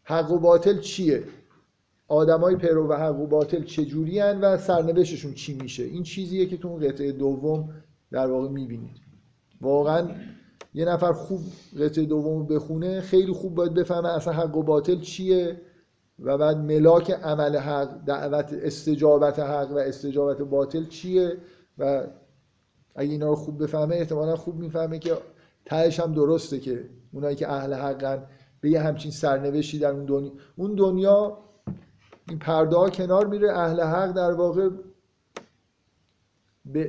حق و باطل چیه؟ آدمای پیرو حق و باطل چجوری هن و سرنوشتشون چی میشه؟ این چیزیه که تو اون قطعه دوم در واقع می‌بینید واقعا یه نفر خوب قطعه دوم بخونه خیلی خوب باید بفهمه اصلا حق و باطل چیه و بعد ملاک عمل حق دعوت استجابت حق و استجابت باطل چیه و اگه اینا رو خوب بفهمه احتمالا خوب می‌فهمه که تهش هم درسته که اونایی که اهل حقن به یه همچین سرنوشتی در اون دنیا اون دنیا این پرده ها کنار میره اهل حق در واقع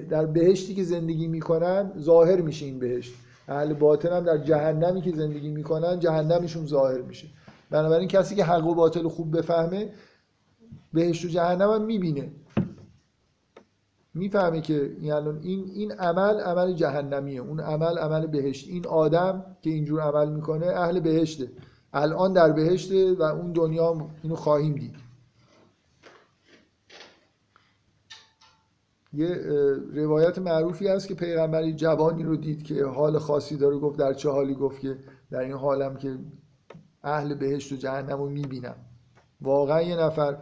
در بهشتی که زندگی می‌کنن ظاهر میشه این بهشت. اهل باطن هم در جهنمی که زندگی می‌کنن جهنمشون ظاهر میشه. بنابراین کسی که حق و باطل خوب بفهمه بهشت و جهنم هم می‌بینه. می‌فهمه که این این این عمل عمل جهنمیه. اون عمل عمل بهشت. این آدم که اینجور عمل می‌کنه اهل بهشته. الان در بهشته و اون دنیا اینو خواهیم دید. یه روایت معروفی هست که پیغمبری جوانی رو دید که حال خاصی داره. گفت در چه حالی؟ گفت که در این حالم که اهل بهشت و جهنم رو می‌بینم. واقعا یه نفر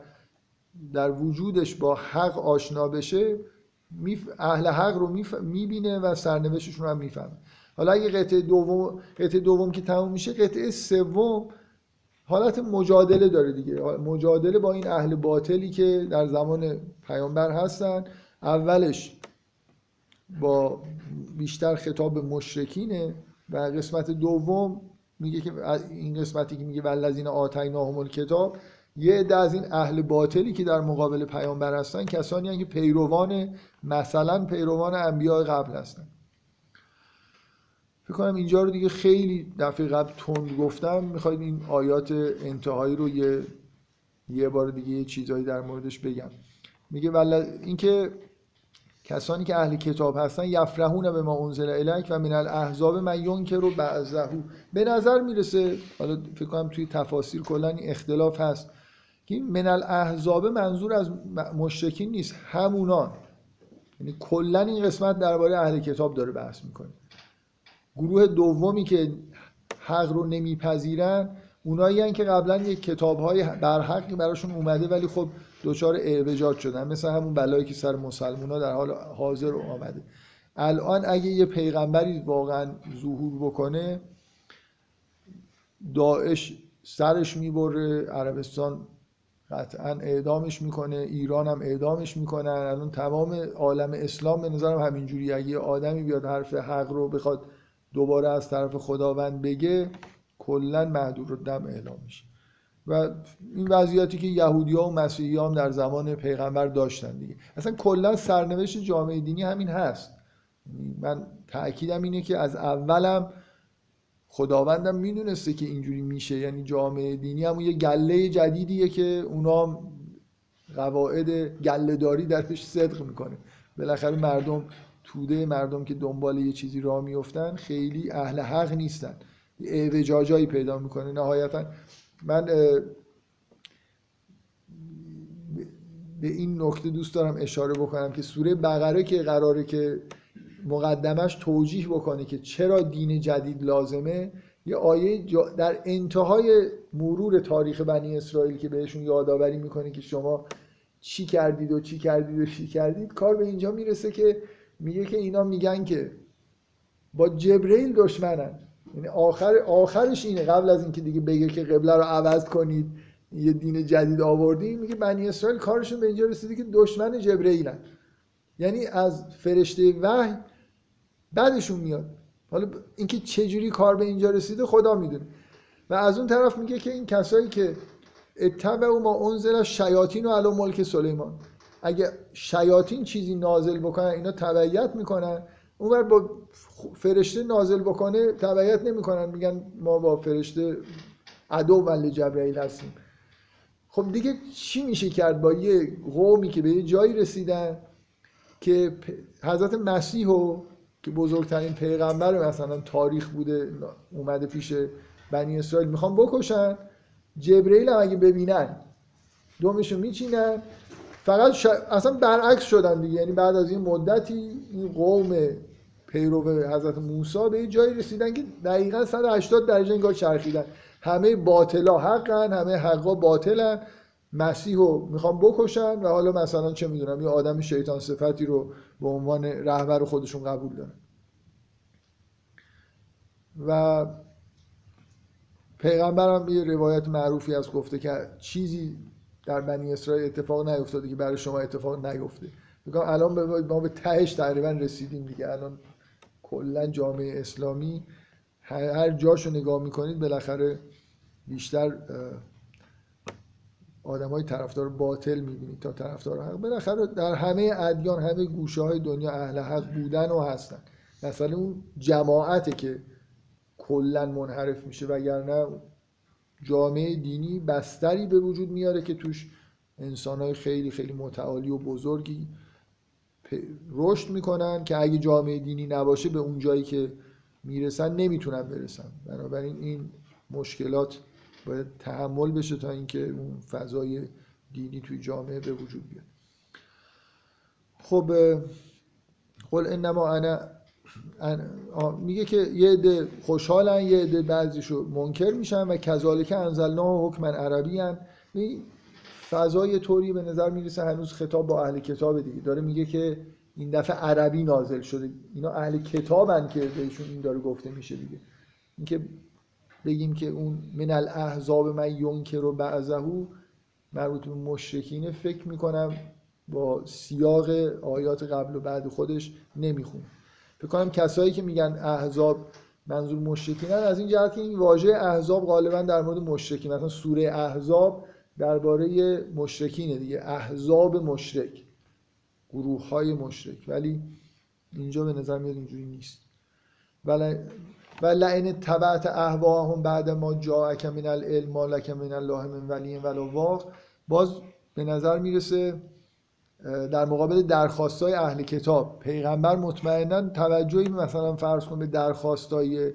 در وجودش با حق آشنا بشه اهل حق رو می‌بینه و سرنوشتشون رو هم می‌فهمه. حالا اگه قطعه دوم قطعه دوم که تموم میشه قطعه سوم حالت مجادله داره دیگه. مجادله با این اهل باطلی که در زمان پیامبر هستن. اولش با بیشتر خطاب مشرکینه و قسمت دوم میگه که این قسمتی که میگه ولذین آتیناهم الکتاب یه عده از این اهل باطلی که در مقابل پیامبر هستن کسانی هستن که پیروان مثلا پیروان انبیاء قبل هستن. فکر کنم اینجا رو دیگه خیلی دفعه قبل تند گفتم. می‌خواید این آیات انتهایی رو یه یه بار دیگه یه چیزایی در موردش بگم. میگه ولی اینکه کسانی که اهل کتاب هستن یفرحون به ما انزل الک و من الاحزاب من ینکر و بعضهو به نظر می‌رسه حالا فکر کنم توی تفاسیر کلا این اختلاف هست. که من الاحزاب منظور از مشرکین نیست همونان. یعنی کلا این قسمت درباره اهل کتاب داره بحث می‌کنه. گروه دومی که حق رو نمیپذیرن اونایی که قبلا یک کتاب های برحقی براشون اومده ولی خب دچار اعوجاج شدن. مثل همون بلایی که سر مسلمان ها در حال حاضر آمده. الان اگه یه پیغمبری واقعا ظهور بکنه داعش سرش می‌بره عربستان قطعا اعدامش می‌کنه ایران هم اعدامش می‌کنن الان تمام عالم اسلام به نظرم همینجوری. اگه یه آدمی بیاد حرف حق رو بخواد دوباره از طرف خداوند بگه کلا محدود رو دم اعلام میشه. و این وضعیتی که یهودی ها و مسیحی هم در زمان پیغمبر داشتن دیگه. اصلا کلا سرنوشت جامعه دینی همین هست. من تاکیدم اینه که از اولم خداوندم می‌دونسته که اینجوری میشه. یعنی جامعه دینی هم یه گله جدیدیه که اونا قواعد گله داری درش صدق می‌کنه. بالاخره مردم توده مردم که دنبال یه چیزی راه میفتن خیلی اهل حق نیستن. اعوجاجایی پیدا می‌کنه نهایتا. من به این نکته دوست دارم اشاره بکنم که سوره بقره که قراره که مقدمش توجیه بکنه که چرا دین جدید لازمه. یه آیه در انتهای مرور تاریخ بنی اسرائیل که بهشون یادآوری می‌کنه که شما چی کردید و چی کردید و چی کردید کار به اینجا می‌رسه که میگه که اینا میگن که با جبرئیل دشمنن. یعنی آخر آخرش اینه. قبل از اینکه دیگه بگه که قبله رو عوض کنید یه دین جدید آوردیم میگه بنی اسرائیل کارشون به اینجا رسیده که دشمن جبرئیلن. یعنی از فرشته وحی بعدشون میاد. حالا اینکه چه جوری کار به اینجا رسیده خدا می‌دونه. و از اون طرف میگه که این کسایی که اتبع ما انزل شیاطین و علی ملک سلیمان. اگه شیاطین چیزی نازل بکنن اینا تبعیت می‌کنن. اونور با فرشته نازل بکنه تبعیت نمی‌کنن. میگن ما با فرشته عدو ولی جبرئیل هستیم. خب دیگه چی میشه کرد با یه قومی که به یه جایی رسیدن که حضرت مسیح و که بزرگترین پیغمبر مثلا تاریخ بوده اومده پیش بنی اسرائیل می‌خوان بکشن. جبرئیل هم اگه ببینن دومشو میچینن. فقط اصلا برعکس شدن دیگه. یعنی بعد از این مدتی این قوم پیرو حضرت موسی به یه جایی رسیدن که دقیقا 180 درجه انگار چرخیدن. همه باطلا حقن همه حقا باطلن. مسیح رو می‌خوان بکشن و حالا مثلا چه می‌دونم یه آدم شیطان صفتی رو به عنوان رهبر خودشون قبول دارن. و پیغمبرم یه روایت معروفی از گفته که چیزی در بنی اسرائیل اتفاق نیفتاده که برای شما اتفاق نیفته. میگم الان ما به تهش تقریبا رسیدیم دیگه. الان کلا جامعه اسلامی هر جاشو نگاه می‌کنید بالاخره بیشتر آدم های طرفدار باطل می‌بینید تا طرفدار حق. بالاخره در همه ادیان همه گوشه های دنیا اهل حق بودن و هستن. مثلا اون جماعته که کلا منحرف میشه وگرنه جامعه دینی بستری به وجود میاره که توش انسان های خیلی خیلی متعالی و بزرگی رشد می‌کنن که اگه جامعه دینی نباشه به اون جایی که می‌رسن نمی‌تونن برسن. بنابراین این مشکلات باید تحمل بشه تا اینکه اون فضای دینی توی جامعه به وجود بیاد. خب قل انما انا میگه که یه عده خوشحالن یه عده بعضیشو منکر میشن و کذالک انزلنا حکما عربی هن. فضای طوری به نظر می‌رسه هنوز خطاب با اهل کتاب دیگه. داره میگه که این دفعه عربی نازل شده. اینا اهل کتابن که بهشون این داره گفته میشه دیگه. اینکه بگیم که اون من الاحزاب من ینکر و بعضهو مربوط به مشرکینه فکر می‌کنم با سیاق آیات قبل و بعد خودش نمی‌خونه. فکر کنم کسایی که میگن احزاب منظور مشرکینن از این جهت که این واژه احزاب غالبا در مورد مشرکین مثلا سوره احزاب درباره مشرکینه دیگه احزاب مشرک گروه های مشرک. ولی اینجا به نظر میاد اینجوری نیست. ولی و لعن تبعت اهواهم بعد ما جاءک من العلم ما لک من الله من ولی ولا واق باز به نظر می‌رسه در مقابل درخواستای اهل کتاب پیغمبر مطمئنا توجهی مثلا فرض کن به درخواستای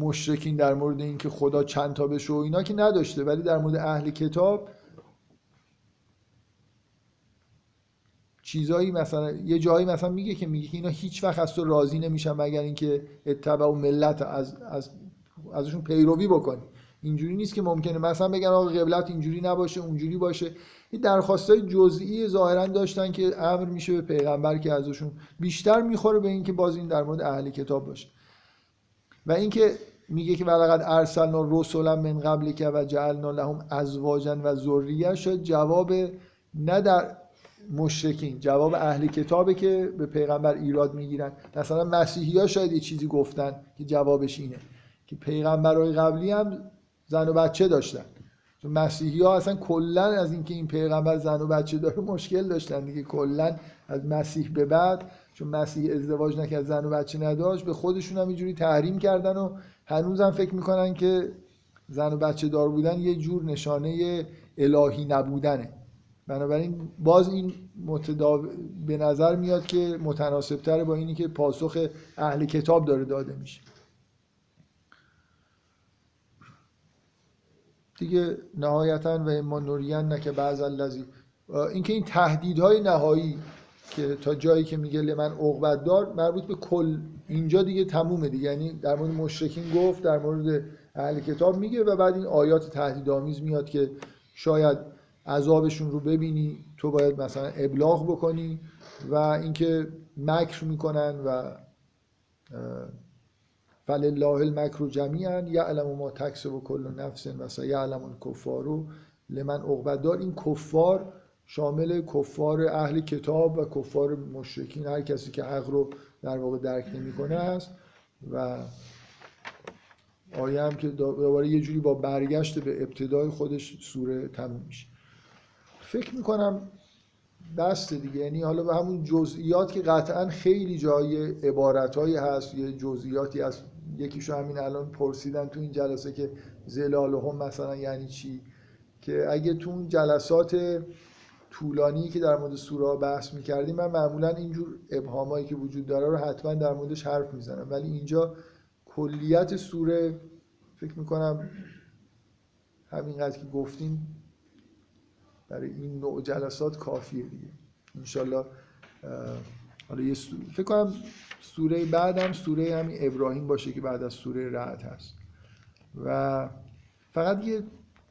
مشرکین در مورد اینکه خدا چند تا بشه و اینا که نداشته ولی در مورد اهل کتاب چیزایی مثلا یه جایی مثلا میگه که میگه که اینا هیچ وقت از تو راضی نمیشن مگر اینکه اتبع و ملت از, از ازشون پیروی بکنی. اینجوری نیست که ممکنه. مثلا بگن آقا قبلت اینجوری نباشه اونجوری باشه. این درخواستای جزئی ظاهرا داشتن که امر میشه به پیغمبر که ازشون بیشتر می‌خوره به اینکه باز این در مورد اهل کتاب باشه. و اینکه میگه که ولقد ارسلنا رسولا من قبل که و جعلنا لهم ازواجا و ذریه شد جواب نه در مشرکین. جواب اهل کتابه که به پیغمبر ایراد می‌گیرن. مثلا مسیحی ها شاید یه چیزی گفتن که جوابش اینه. که پیغمبرهای قبلی هم زن و بچه داشتن. چون مسیحی ها اصلا کلا از اینکه این پیغمبر زن و بچه داره مشکل داشتن دیگه. کلا از مسیح به بعد چون مسیح ازدواج نکرد زن و بچه نداشت به خودشون هم اینجوری تحریم کردن و هنوزم فکر می‌کنن که زن و بچه دار بودن یه جور نشانه الهی نبودنه. بنابراین باز این متداو... به نظر میاد که متناسب تره با اینی که پاسخ اهل کتاب داره داده میشه. دیگه نهایتا و اما نورین نه که بعض الذی اینکه این تهدیدهای نهایی که تا جایی که میگه لمن عقبت دار مربوط به کل اینجا دیگه تمومه دیگه. یعنی در مورد مشرکین گفت در مورد اهل کتاب میگه و بعد این آیات تهدیدآمیز میاد که شاید عذابشون رو ببینی تو باید مثلا ابلاغ بکنی و اینکه مکر می‌کنن و فلله المکر جمیعا یعلم ما تکسب کل نفس و سیعلم الکفار لمن عقبت دار. این کفار شامل کفار اهل کتاب و کفار مشرکین هر کسی که حق رو در واقع درک نمی‌کنه است و آیه هم که دوباره یه جوری با برگشت به ابتدای خودش سوره تموم میشه. فکر می‌کنم دست دیگه. یعنی حالا به همون جزئیات که قطعا خیلی جای عبارتهایی هست یه جزئیاتی هست یکیشو همین الان پرسیدن تو این جلسه که زلالهم مثلا یعنی چی؟ که اگه تو اون جلسات طولانی که در مورد سوره بحث می‌کردیم من معمولا اینجور ابهامایی که وجود داره رو حتما در موردش حرف می‌زنم. ولی اینجا کلیت سوره فکر می‌کنم همینقدر که گفتیم برای این نوع جلسات کافیه دیگه. انشالله حالا یه سو... فکر کنم سوره بعدم سوره همین ابراهیم باشه که بعد از سوره رعد هست. و فقط یه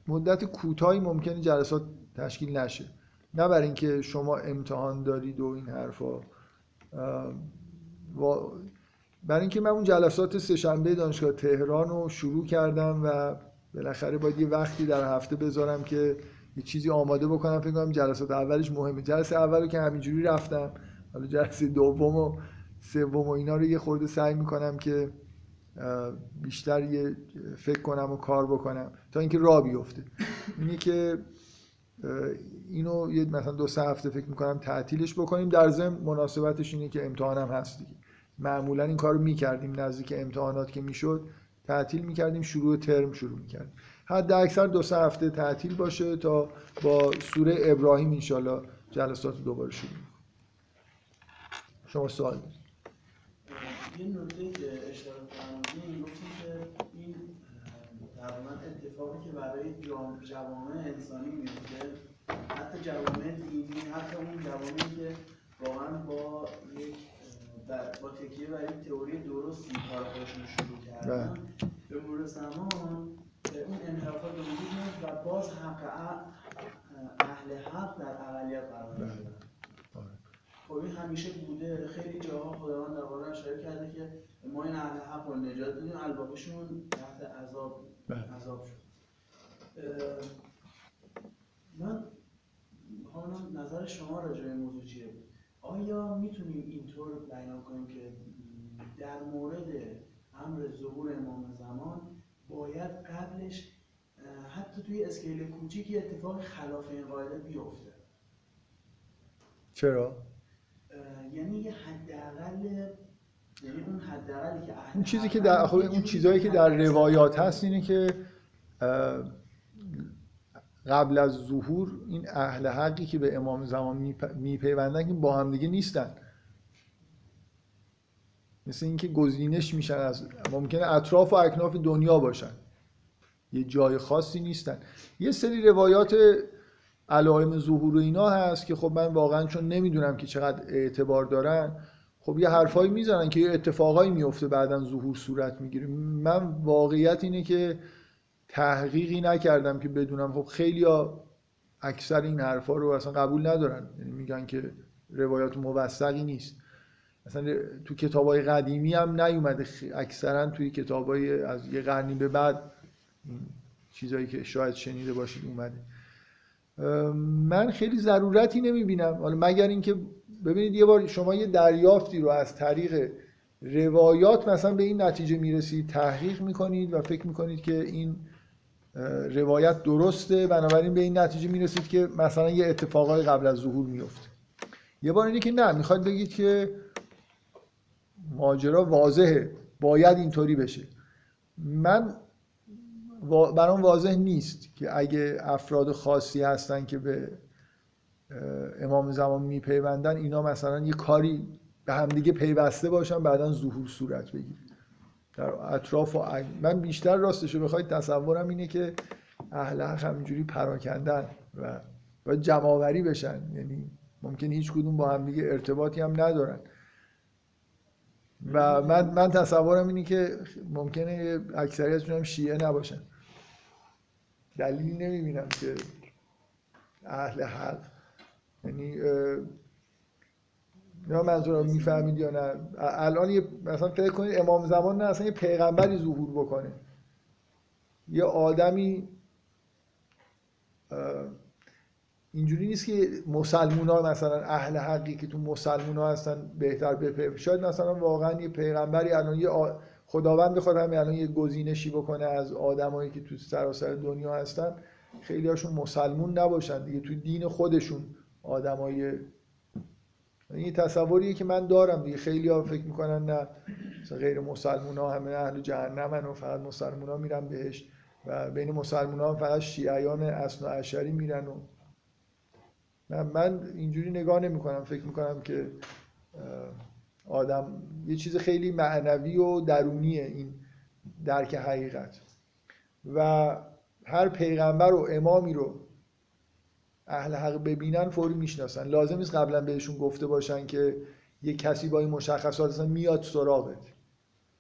مدت کوتاهی ممکنه جلسات تشکیل نشه. نه برای اینکه شما امتحان دارید و این حرفا. و برای اینکه من اون جلسات سهشنبه دانشگاه تهران رو شروع کردم و بالاخره باید یه وقتی در هفته بذارم که یه چیزی آماده بکنم فکر کنم جلسات اولش مهمه. جلسه اولو که همینجوری رفتم حالا جلسه دوم و سوم و اینا رو یه خورده سعی می‌کنم که بیشتر یه فکر کنم و کار بکنم تا اینکه راه بیفته. اینی که اینو یه مثلا دو سه هفته فکر می‌کنم تعطیلش بکنیم. در ضمن مناسبتش اینه که امتحانم هست دیگه. معمولا این کارو می‌کردیم. نزدیک امتحانات که می‌شد تعطیل می‌کردیم. شروع ترم شروع می‌کردیم. حد اکثر دو سه هفته تعطیل باشه تا با سوره ابراهیم انشالله جلسات دوباره شروع شما سوال یه نکته که اشاره فرمودین گفتیم که این تقریبا اتفاقی که برای جوامع انسانی میفته حتی جوامع دینی حتی اون جوامعی که واقعا با یک با تکیه بر یک تئوری درستی کار خودشون شروع کردن به مرور زمان اون انحرافات به وجود میاد و باز حق اهل حق در اقلیت قرار می‌گیرن خب این همیشه بوده. خیلی جاها خداوند در قرآن اشاره کرده که ما این اهل حق رو نجات دادیم الباقیشون تحت عذاب عذاب شد. من می‌خوام نظر شما راجع به موضوع چیه؟ آیا می‌تونیم اینطور بیان کنیم که در مورد امر ظهور امام زمان باید قبلش حتی توی اسکیل کوچیکی اتفاق خلاف این قاعده بیفته چرا؟ یعنی یه حداقل یعنی اون حداقلی که اون چیزی که در اون چیزهایی که در روایات هست اینه که قبل از ظهور این اهل حقی که به امام زمان میپیوندن که با هم دیگه نیستن مثل اینکه گزینش میشن از ممکنه اطراف و اکناف دنیا باشن. یه جای خاصی نیستن. یه سری روایات علائم ظهور و اینا هست که خب من واقعا چون نمی‌دونم که چقدر اعتبار دارن خب یه حرفایی می‌زنن که یه اتفاقایی میفته بعدا ظهور صورت می‌گیره. من واقعیت اینه که تحقیقی نکردم که بدونم. خب خیلی اکثر این حرفا رو اصلا قبول ندارن. یعنی میگن که روایات موثقی نیست. مثلا تو کتاب های قدیمی هم نیومده اکثرا توی کتاب های از یه قرنی به بعد چیزایی که شاید شنیده باشید اومده. من خیلی ضرورتی نمی‌بینم. حالا مگر اینکه ببینید یه بار شما یه دریافتی رو از طریق روایات مثلا به این نتیجه می‌رسید تحقیق می‌کنید و فکر می‌کنید که این روایت درسته بنابراین به این نتیجه می‌رسید که مثلا یه اتفاقای قبل از ظهور میفته یه بار اینه که نه می‌خواد بگید که ماجرا واضحه. باید اینطوری بشه. من برام واضح نیست که اگه افراد خاصی هستن که به امام زمان میپیوندن اینا مثلا یه کاری به همدیگه پیوسته باشن بعدا ظهور صورت بگیره در اطراف و من بیشتر راستشو بخواید تصورم اینه که اهل حق همینجوری پراکندن و باید جمعآوری بشن. یعنی ممکن هیچ کدوم با هم دیگه ارتباطی هم ندارن. و من, من تصورم اینه که ممکنه اکثریتشون هم شیعه نباشن. دلیلی نمی‌بینم که اهل حق یعنی نه منظورم می‌فهمید یا نه. الان یه مثلا فکر کنید امام زمان نه اصلا یه پیغمبری ظهور بکنه. یه آدمی اینجوری نیست که مسلمون ها مثلا اهل حقی که تو مسلمون ها هستن بهتر بپیوندن شاید مثلا واقعا یه پیغمبری الان یه خداوند بخواد همین الان یه گزینشی بکنه از آدمایی که تو سراسر دنیا هستن خیلی هاشون مسلمون نباشن دیگه تو دین خودشون آدمای این تصوریه که من دارم دیگه. خیلی ها فکر می‌کنن نه غیر مسلمون ها همه اهل جهنم و فقط مسلمون ها میرن بهش و بین مسلمون ها فقط شیعیان اصل و اشری میرن و من, من اینجوری نگاه نمی کنم فکر می‌کنم که آدم یه چیز خیلی معنوی و درونیه این درک حقیقت. و هر پیغمبر و امامی رو اهل حق ببینن فوری می‌شناسن. لازم نیست قبلا بهشون گفته باشن که یه کسی با این مشخصات اصلا میاد سراغت.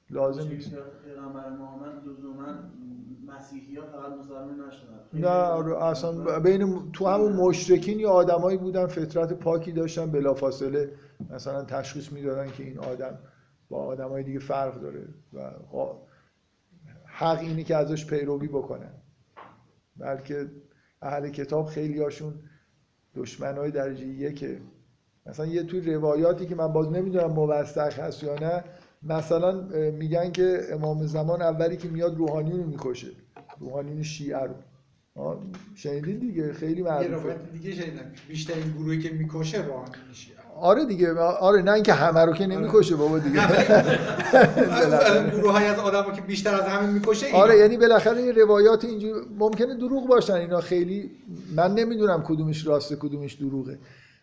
لازم نیست. پیغمبر محمد لزوما مسیحی ها فقط مسلمان نشدن. نه آره، اصلا بین تو همون مشرکین یا آدمایی بودن فطرت پاکی داشتن بلافاصله مثلا تشخیص می‌دادن که این آدم با آدمای دیگه فرق داره و قا- حق اینه که ازش پیروی بکنن بلکه اهل کتاب خیلی هاشون دشمن های درجه یکه مثلا یه توی روایاتی که من باز نمی‌دونم موثق هست یا نه مثلا میگن که امام زمان اولی که میاد روحانیون رو می‌کشه. روحانیون شیعه رو. شنیدین دیگه؟ خیلی یه معروفه. روایت دیگه شنیدم. بیشترین گروهی که می‌کشه روحانی میشه آره دیگه. آره نه اینکه همه رو که نمی‌کشه بابا دیگه. گروه های از آدم که بیشتر از همه می‌کشه اینا. آره یعنی بالاخره این روایات اینجور ممکنه دروغ باشن. اینا خیلی من نمی‌دونم کدومش راسته کدومش دروغه.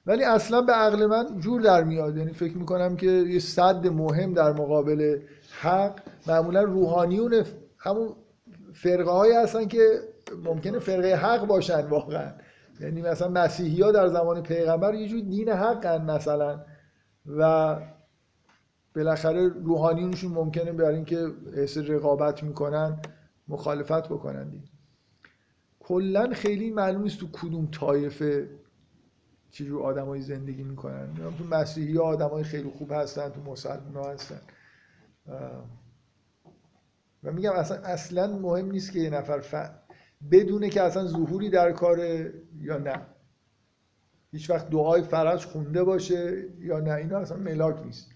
ولی اصلا به عقل من جور در میاد. یعنی فکر می‌کنم که یه صد مهم در مقابل حق معمولا روحانیون همون فرقه هایی هستن که ممکنه فرقه حق باشن واقعا. یعنی مثلا مسیحی ها در زمان پیغمبر یه جور دین حقن مثلا. و بالاخره روحانیونشون ممکنه برای اینکه حس رقابت می‌کنن مخالفت بکنن دیگه. کلا خیلی معلوم نیست تو کدوم طایفه چجور آدمایی زندگی می‌کنن. تو مسیحی ها آدمای خیلی خوب هستن تو مسلمان ها هستن. و میگم اصلا اصلا مهم نیست که یه نفر ف... بدونه که اصلا ظهوری در کاره یا نه. هیچ وقت دعای فرج خونده باشه یا نه. اینا اصلا ملاک نیست.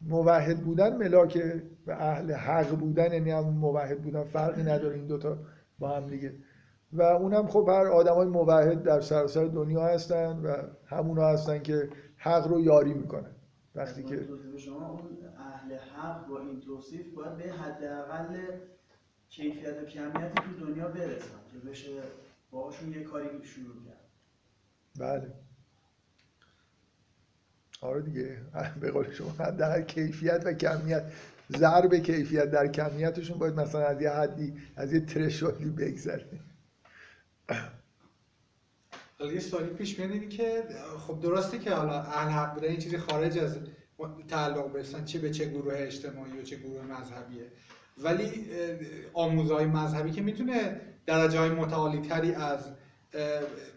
موحد بودن ملاکه و اهل حق بودن یعنی هم موحد بودن فرقی نداره. این دوتا با هم دیگه. و اونم خب هر آدم های موحد در سراسر دنیا هستن و همونا هستن که حق رو یاری می‌کنن. وقتی که توصیف شما اون اهل حق با این توصیف باید به حداقل کیفیت و کمیتی تو دنیا برسن که بشه باهاشون یه کاری شروع کرد. بله. آره دیگه. به قول شما حداقل کیفیت و کمیت. ضرب کیفیت در کمیتشون باید مثلا از یه حدی از یه ترشولی بگذره حالا یه سوالی پیش میاد اینه که خب درسته که حالا اهل حق بودن این چیزی خارج از تعلق برسن چه به چه گروه اجتماعی و چه گروه مذهبیه. ولی آموزهای مذهبی که می‌تونه درجه های متعالی تری از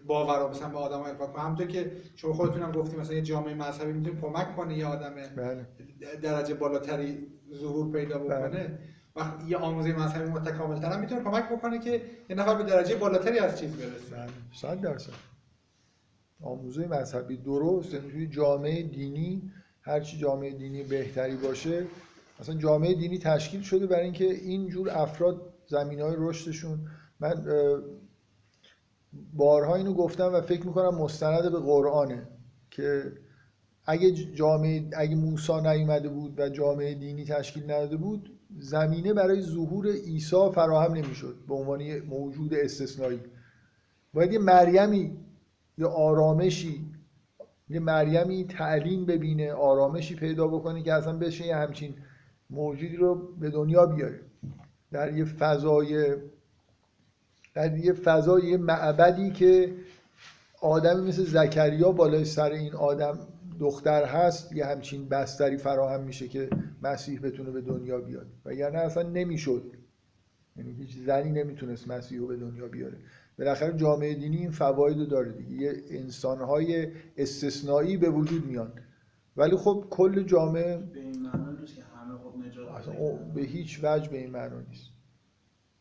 باور مثلا به آدم ها کنه. همونطور که شما خودتون هم گفتیم مثلا یه جامعه مذهبی می‌تونه کمک کنه یه آدم بله. درجه بالاتری ظهور پیدا بکنه. بله. وقتی یه آموزه مذهبی متکامل تر هم می‌تونه کمک بکنه که یه نفر به درجه بالاتری از چیز برسه. بله. صد درصد. آموزه مذهبی. درست یعنی توی جامعه دینی هرچی جامعه دینی بهتری باشه مثلا جامعه دینی تشکیل شده برای اینکه این جور افراد زمین های رشدشون. من بارها اینو گفتم و فکر می‌کنم مستند به قرآنه که اگه جامعه اگه موسی نیومده بود و جامعه دینی تشکیل نداده بود زمینه برای ظهور عیسی فراهم نمی‌شد به عنوان موجود استثنایی. باید یه مریمی یه آرامشی یه مریمی تعلیم ببینه آرامشی پیدا بکنه که اصلا بشه یه همچین موجودی رو به دنیا بیاره. در یه فضای در یه فضای یه معبدی که آدمی مثل زکریا بالای سر این آدم دختر هست یه همچین بستری فراهم میشه که مسیح بتونه به دنیا بیاد. وگرنه اصلا نمی‌شد. یعنی هیچ زنی نمی‌تونست مسیح رو به دنیا بیاره. بالاخره جامعه دینی این فواید رو داره دیگه. یه انسانهای استثنایی به وجود میان. ولی خب کل جامعه به این معنا نیست که همه خب نجات به هیچ وجه به این معنا نیست.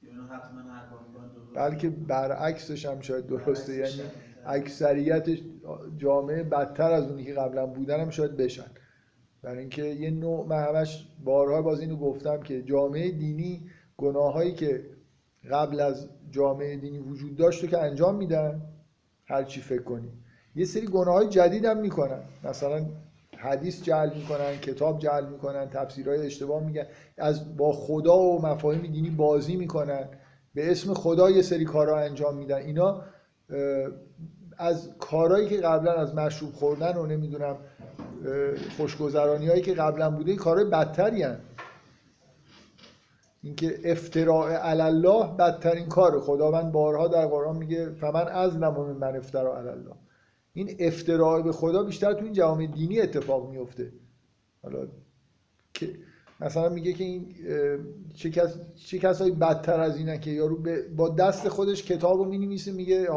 یعنی. بلکه برعکسش هم شاید درسته. یعنی. اکثریت جامعه بدتر از اونی که قبلا بودن هم شاید بشن. برای اینکه یه نوع من همش بارها باز اینو گفتم که جامعه دینی گناهایی که قبل از جامعه دینی وجود داشت که انجام میدن هر چی فکر کنی. یه سری گناه های جدید هم می‌کنن. مثلا حدیث جعل می‌کنن کتاب جعل می‌کنن تفسیرهای اشتباه میگن. از با خدا و مفاهیم دینی بازی می‌کنن. به اسم خدا یه سری کارها انجام میدن. اینا از کارهایی که قبلا از مشروب خوردن و نمی‌دونم خوشگذرانی هایی که قبلا بوده کارهای بدتری هن. اینکه افتراء علی الله بدترین کاره خداوند بارها در قرآن میگه فمن از من افترا الله این افتراع به خدا بیشتر تو این جوامع دینی اتفاق میفته. حالا که مثلا میگه که این چه, کس، چه کسایی بدتر از اینه که یارو با دست خودش کتاب رو می‌نویسه میگه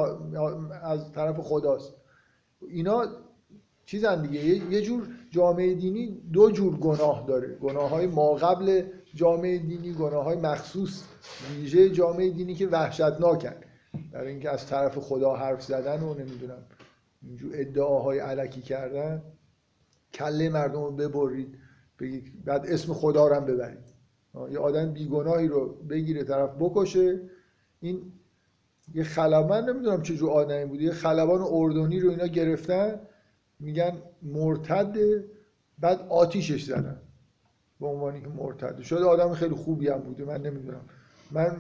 از طرف خداست. اینا چیزن دیگه. یه جور جامعه دینی دو جور گناه داره. گناه های ماقبل جامعه دینی گناه های مخصوص ویژه جامعه دینی که وحشتناکن. برای اینکه از طرف خدا حرف زدن و نمی‌دونم اینجور ادعاهای علکی کردن کله مردم رو ببرید بگید بعد اسم خدا رو هم ببرید. یه آدم بیگناهی رو بگیره طرف بکشه. این یه خلبان نمی‌دونم چه جور آدمی بود. یه خلبان اردنی رو اینا گرفتن میگن مرتد بعد آتیشش زدن. به عنوانی که مرتد. شده آدم خیلی خوبی هم بوده من نمی‌دونم. من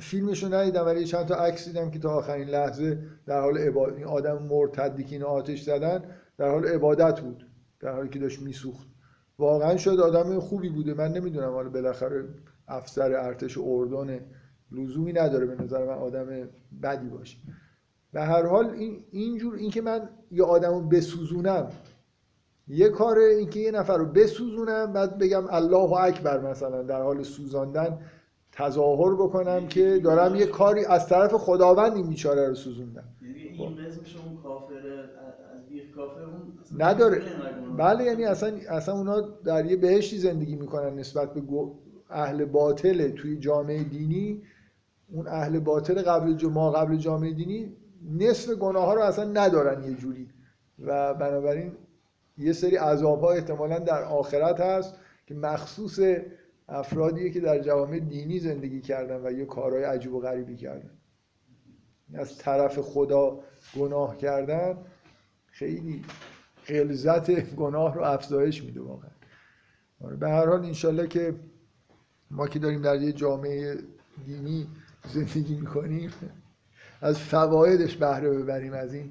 فیلمش رو ندیدم ولی چند تا عکس دیدم که تا آخرین لحظه در حال عبادت این آدم مرتدی که اینا آتش زدن در حال عبادت بود در حالی که داشت میسوخت. واقعا شد آدم خوبی بوده من نمی‌دونم. حالا بالاخره افسر ارتش اردن لزومی نداره به نظر من آدم بدی باشه. به هر حال این اینجور اینکه من یه آدم رو بسوزونم یه کاره اینکه یه نفر رو بسوزونم بعد بگم الله اکبر مثلا در حال سوزاندن تظاهر بکنم که دارم یه کاری از طرف خداوند این بیچاره رو سوزوندم. یعنی این اصلا نداره. بله یعنی اصلا اصلا اونا در یه بهشتی زندگی می‌کنن نسبت به اهل باطل توی جامعه دینی. اون اهل باطل قبل ما قبل جامعه دینی نصف گناه ها رو اصلا ندارن یه جوری. و بنابراین یه سری عذاب ها احتمالا در آخرت هست که مخصوص افرادیه که در جوامع دینی زندگی کردن و یه کارهای عجیب و غریبی کردن. از طرف خدا گناه کردن خیلی غلظت گناه رو افزایش میده واقعا. آره، به هر حال انشالله که ما که داریم در یه جامعه دینی زندگی می‌کنیم از فوایدش بهره ببریم از این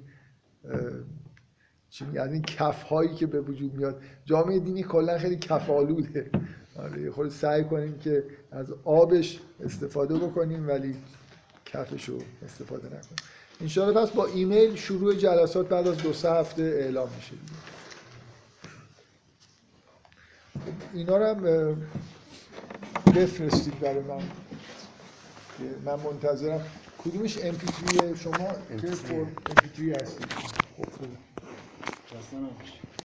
چی میگه؟ از این کف هایی که به وجود میاد. جامعه دینی کلا خیلی کفالوده آره یه خورده سعی کنیم که از آبش استفاده بکنیم ولی کفش رو استفاده نکنیم. انشاءالله پس با ایمیل شروع جلسات بعد از دو سه هفته اعلام میشه اینا رو هم بفرستید برای من. من منتظرم. کدومش؟ MP3 شما؟ که MP3. پر MP3 هستی خب خوبه. خسته نباشید.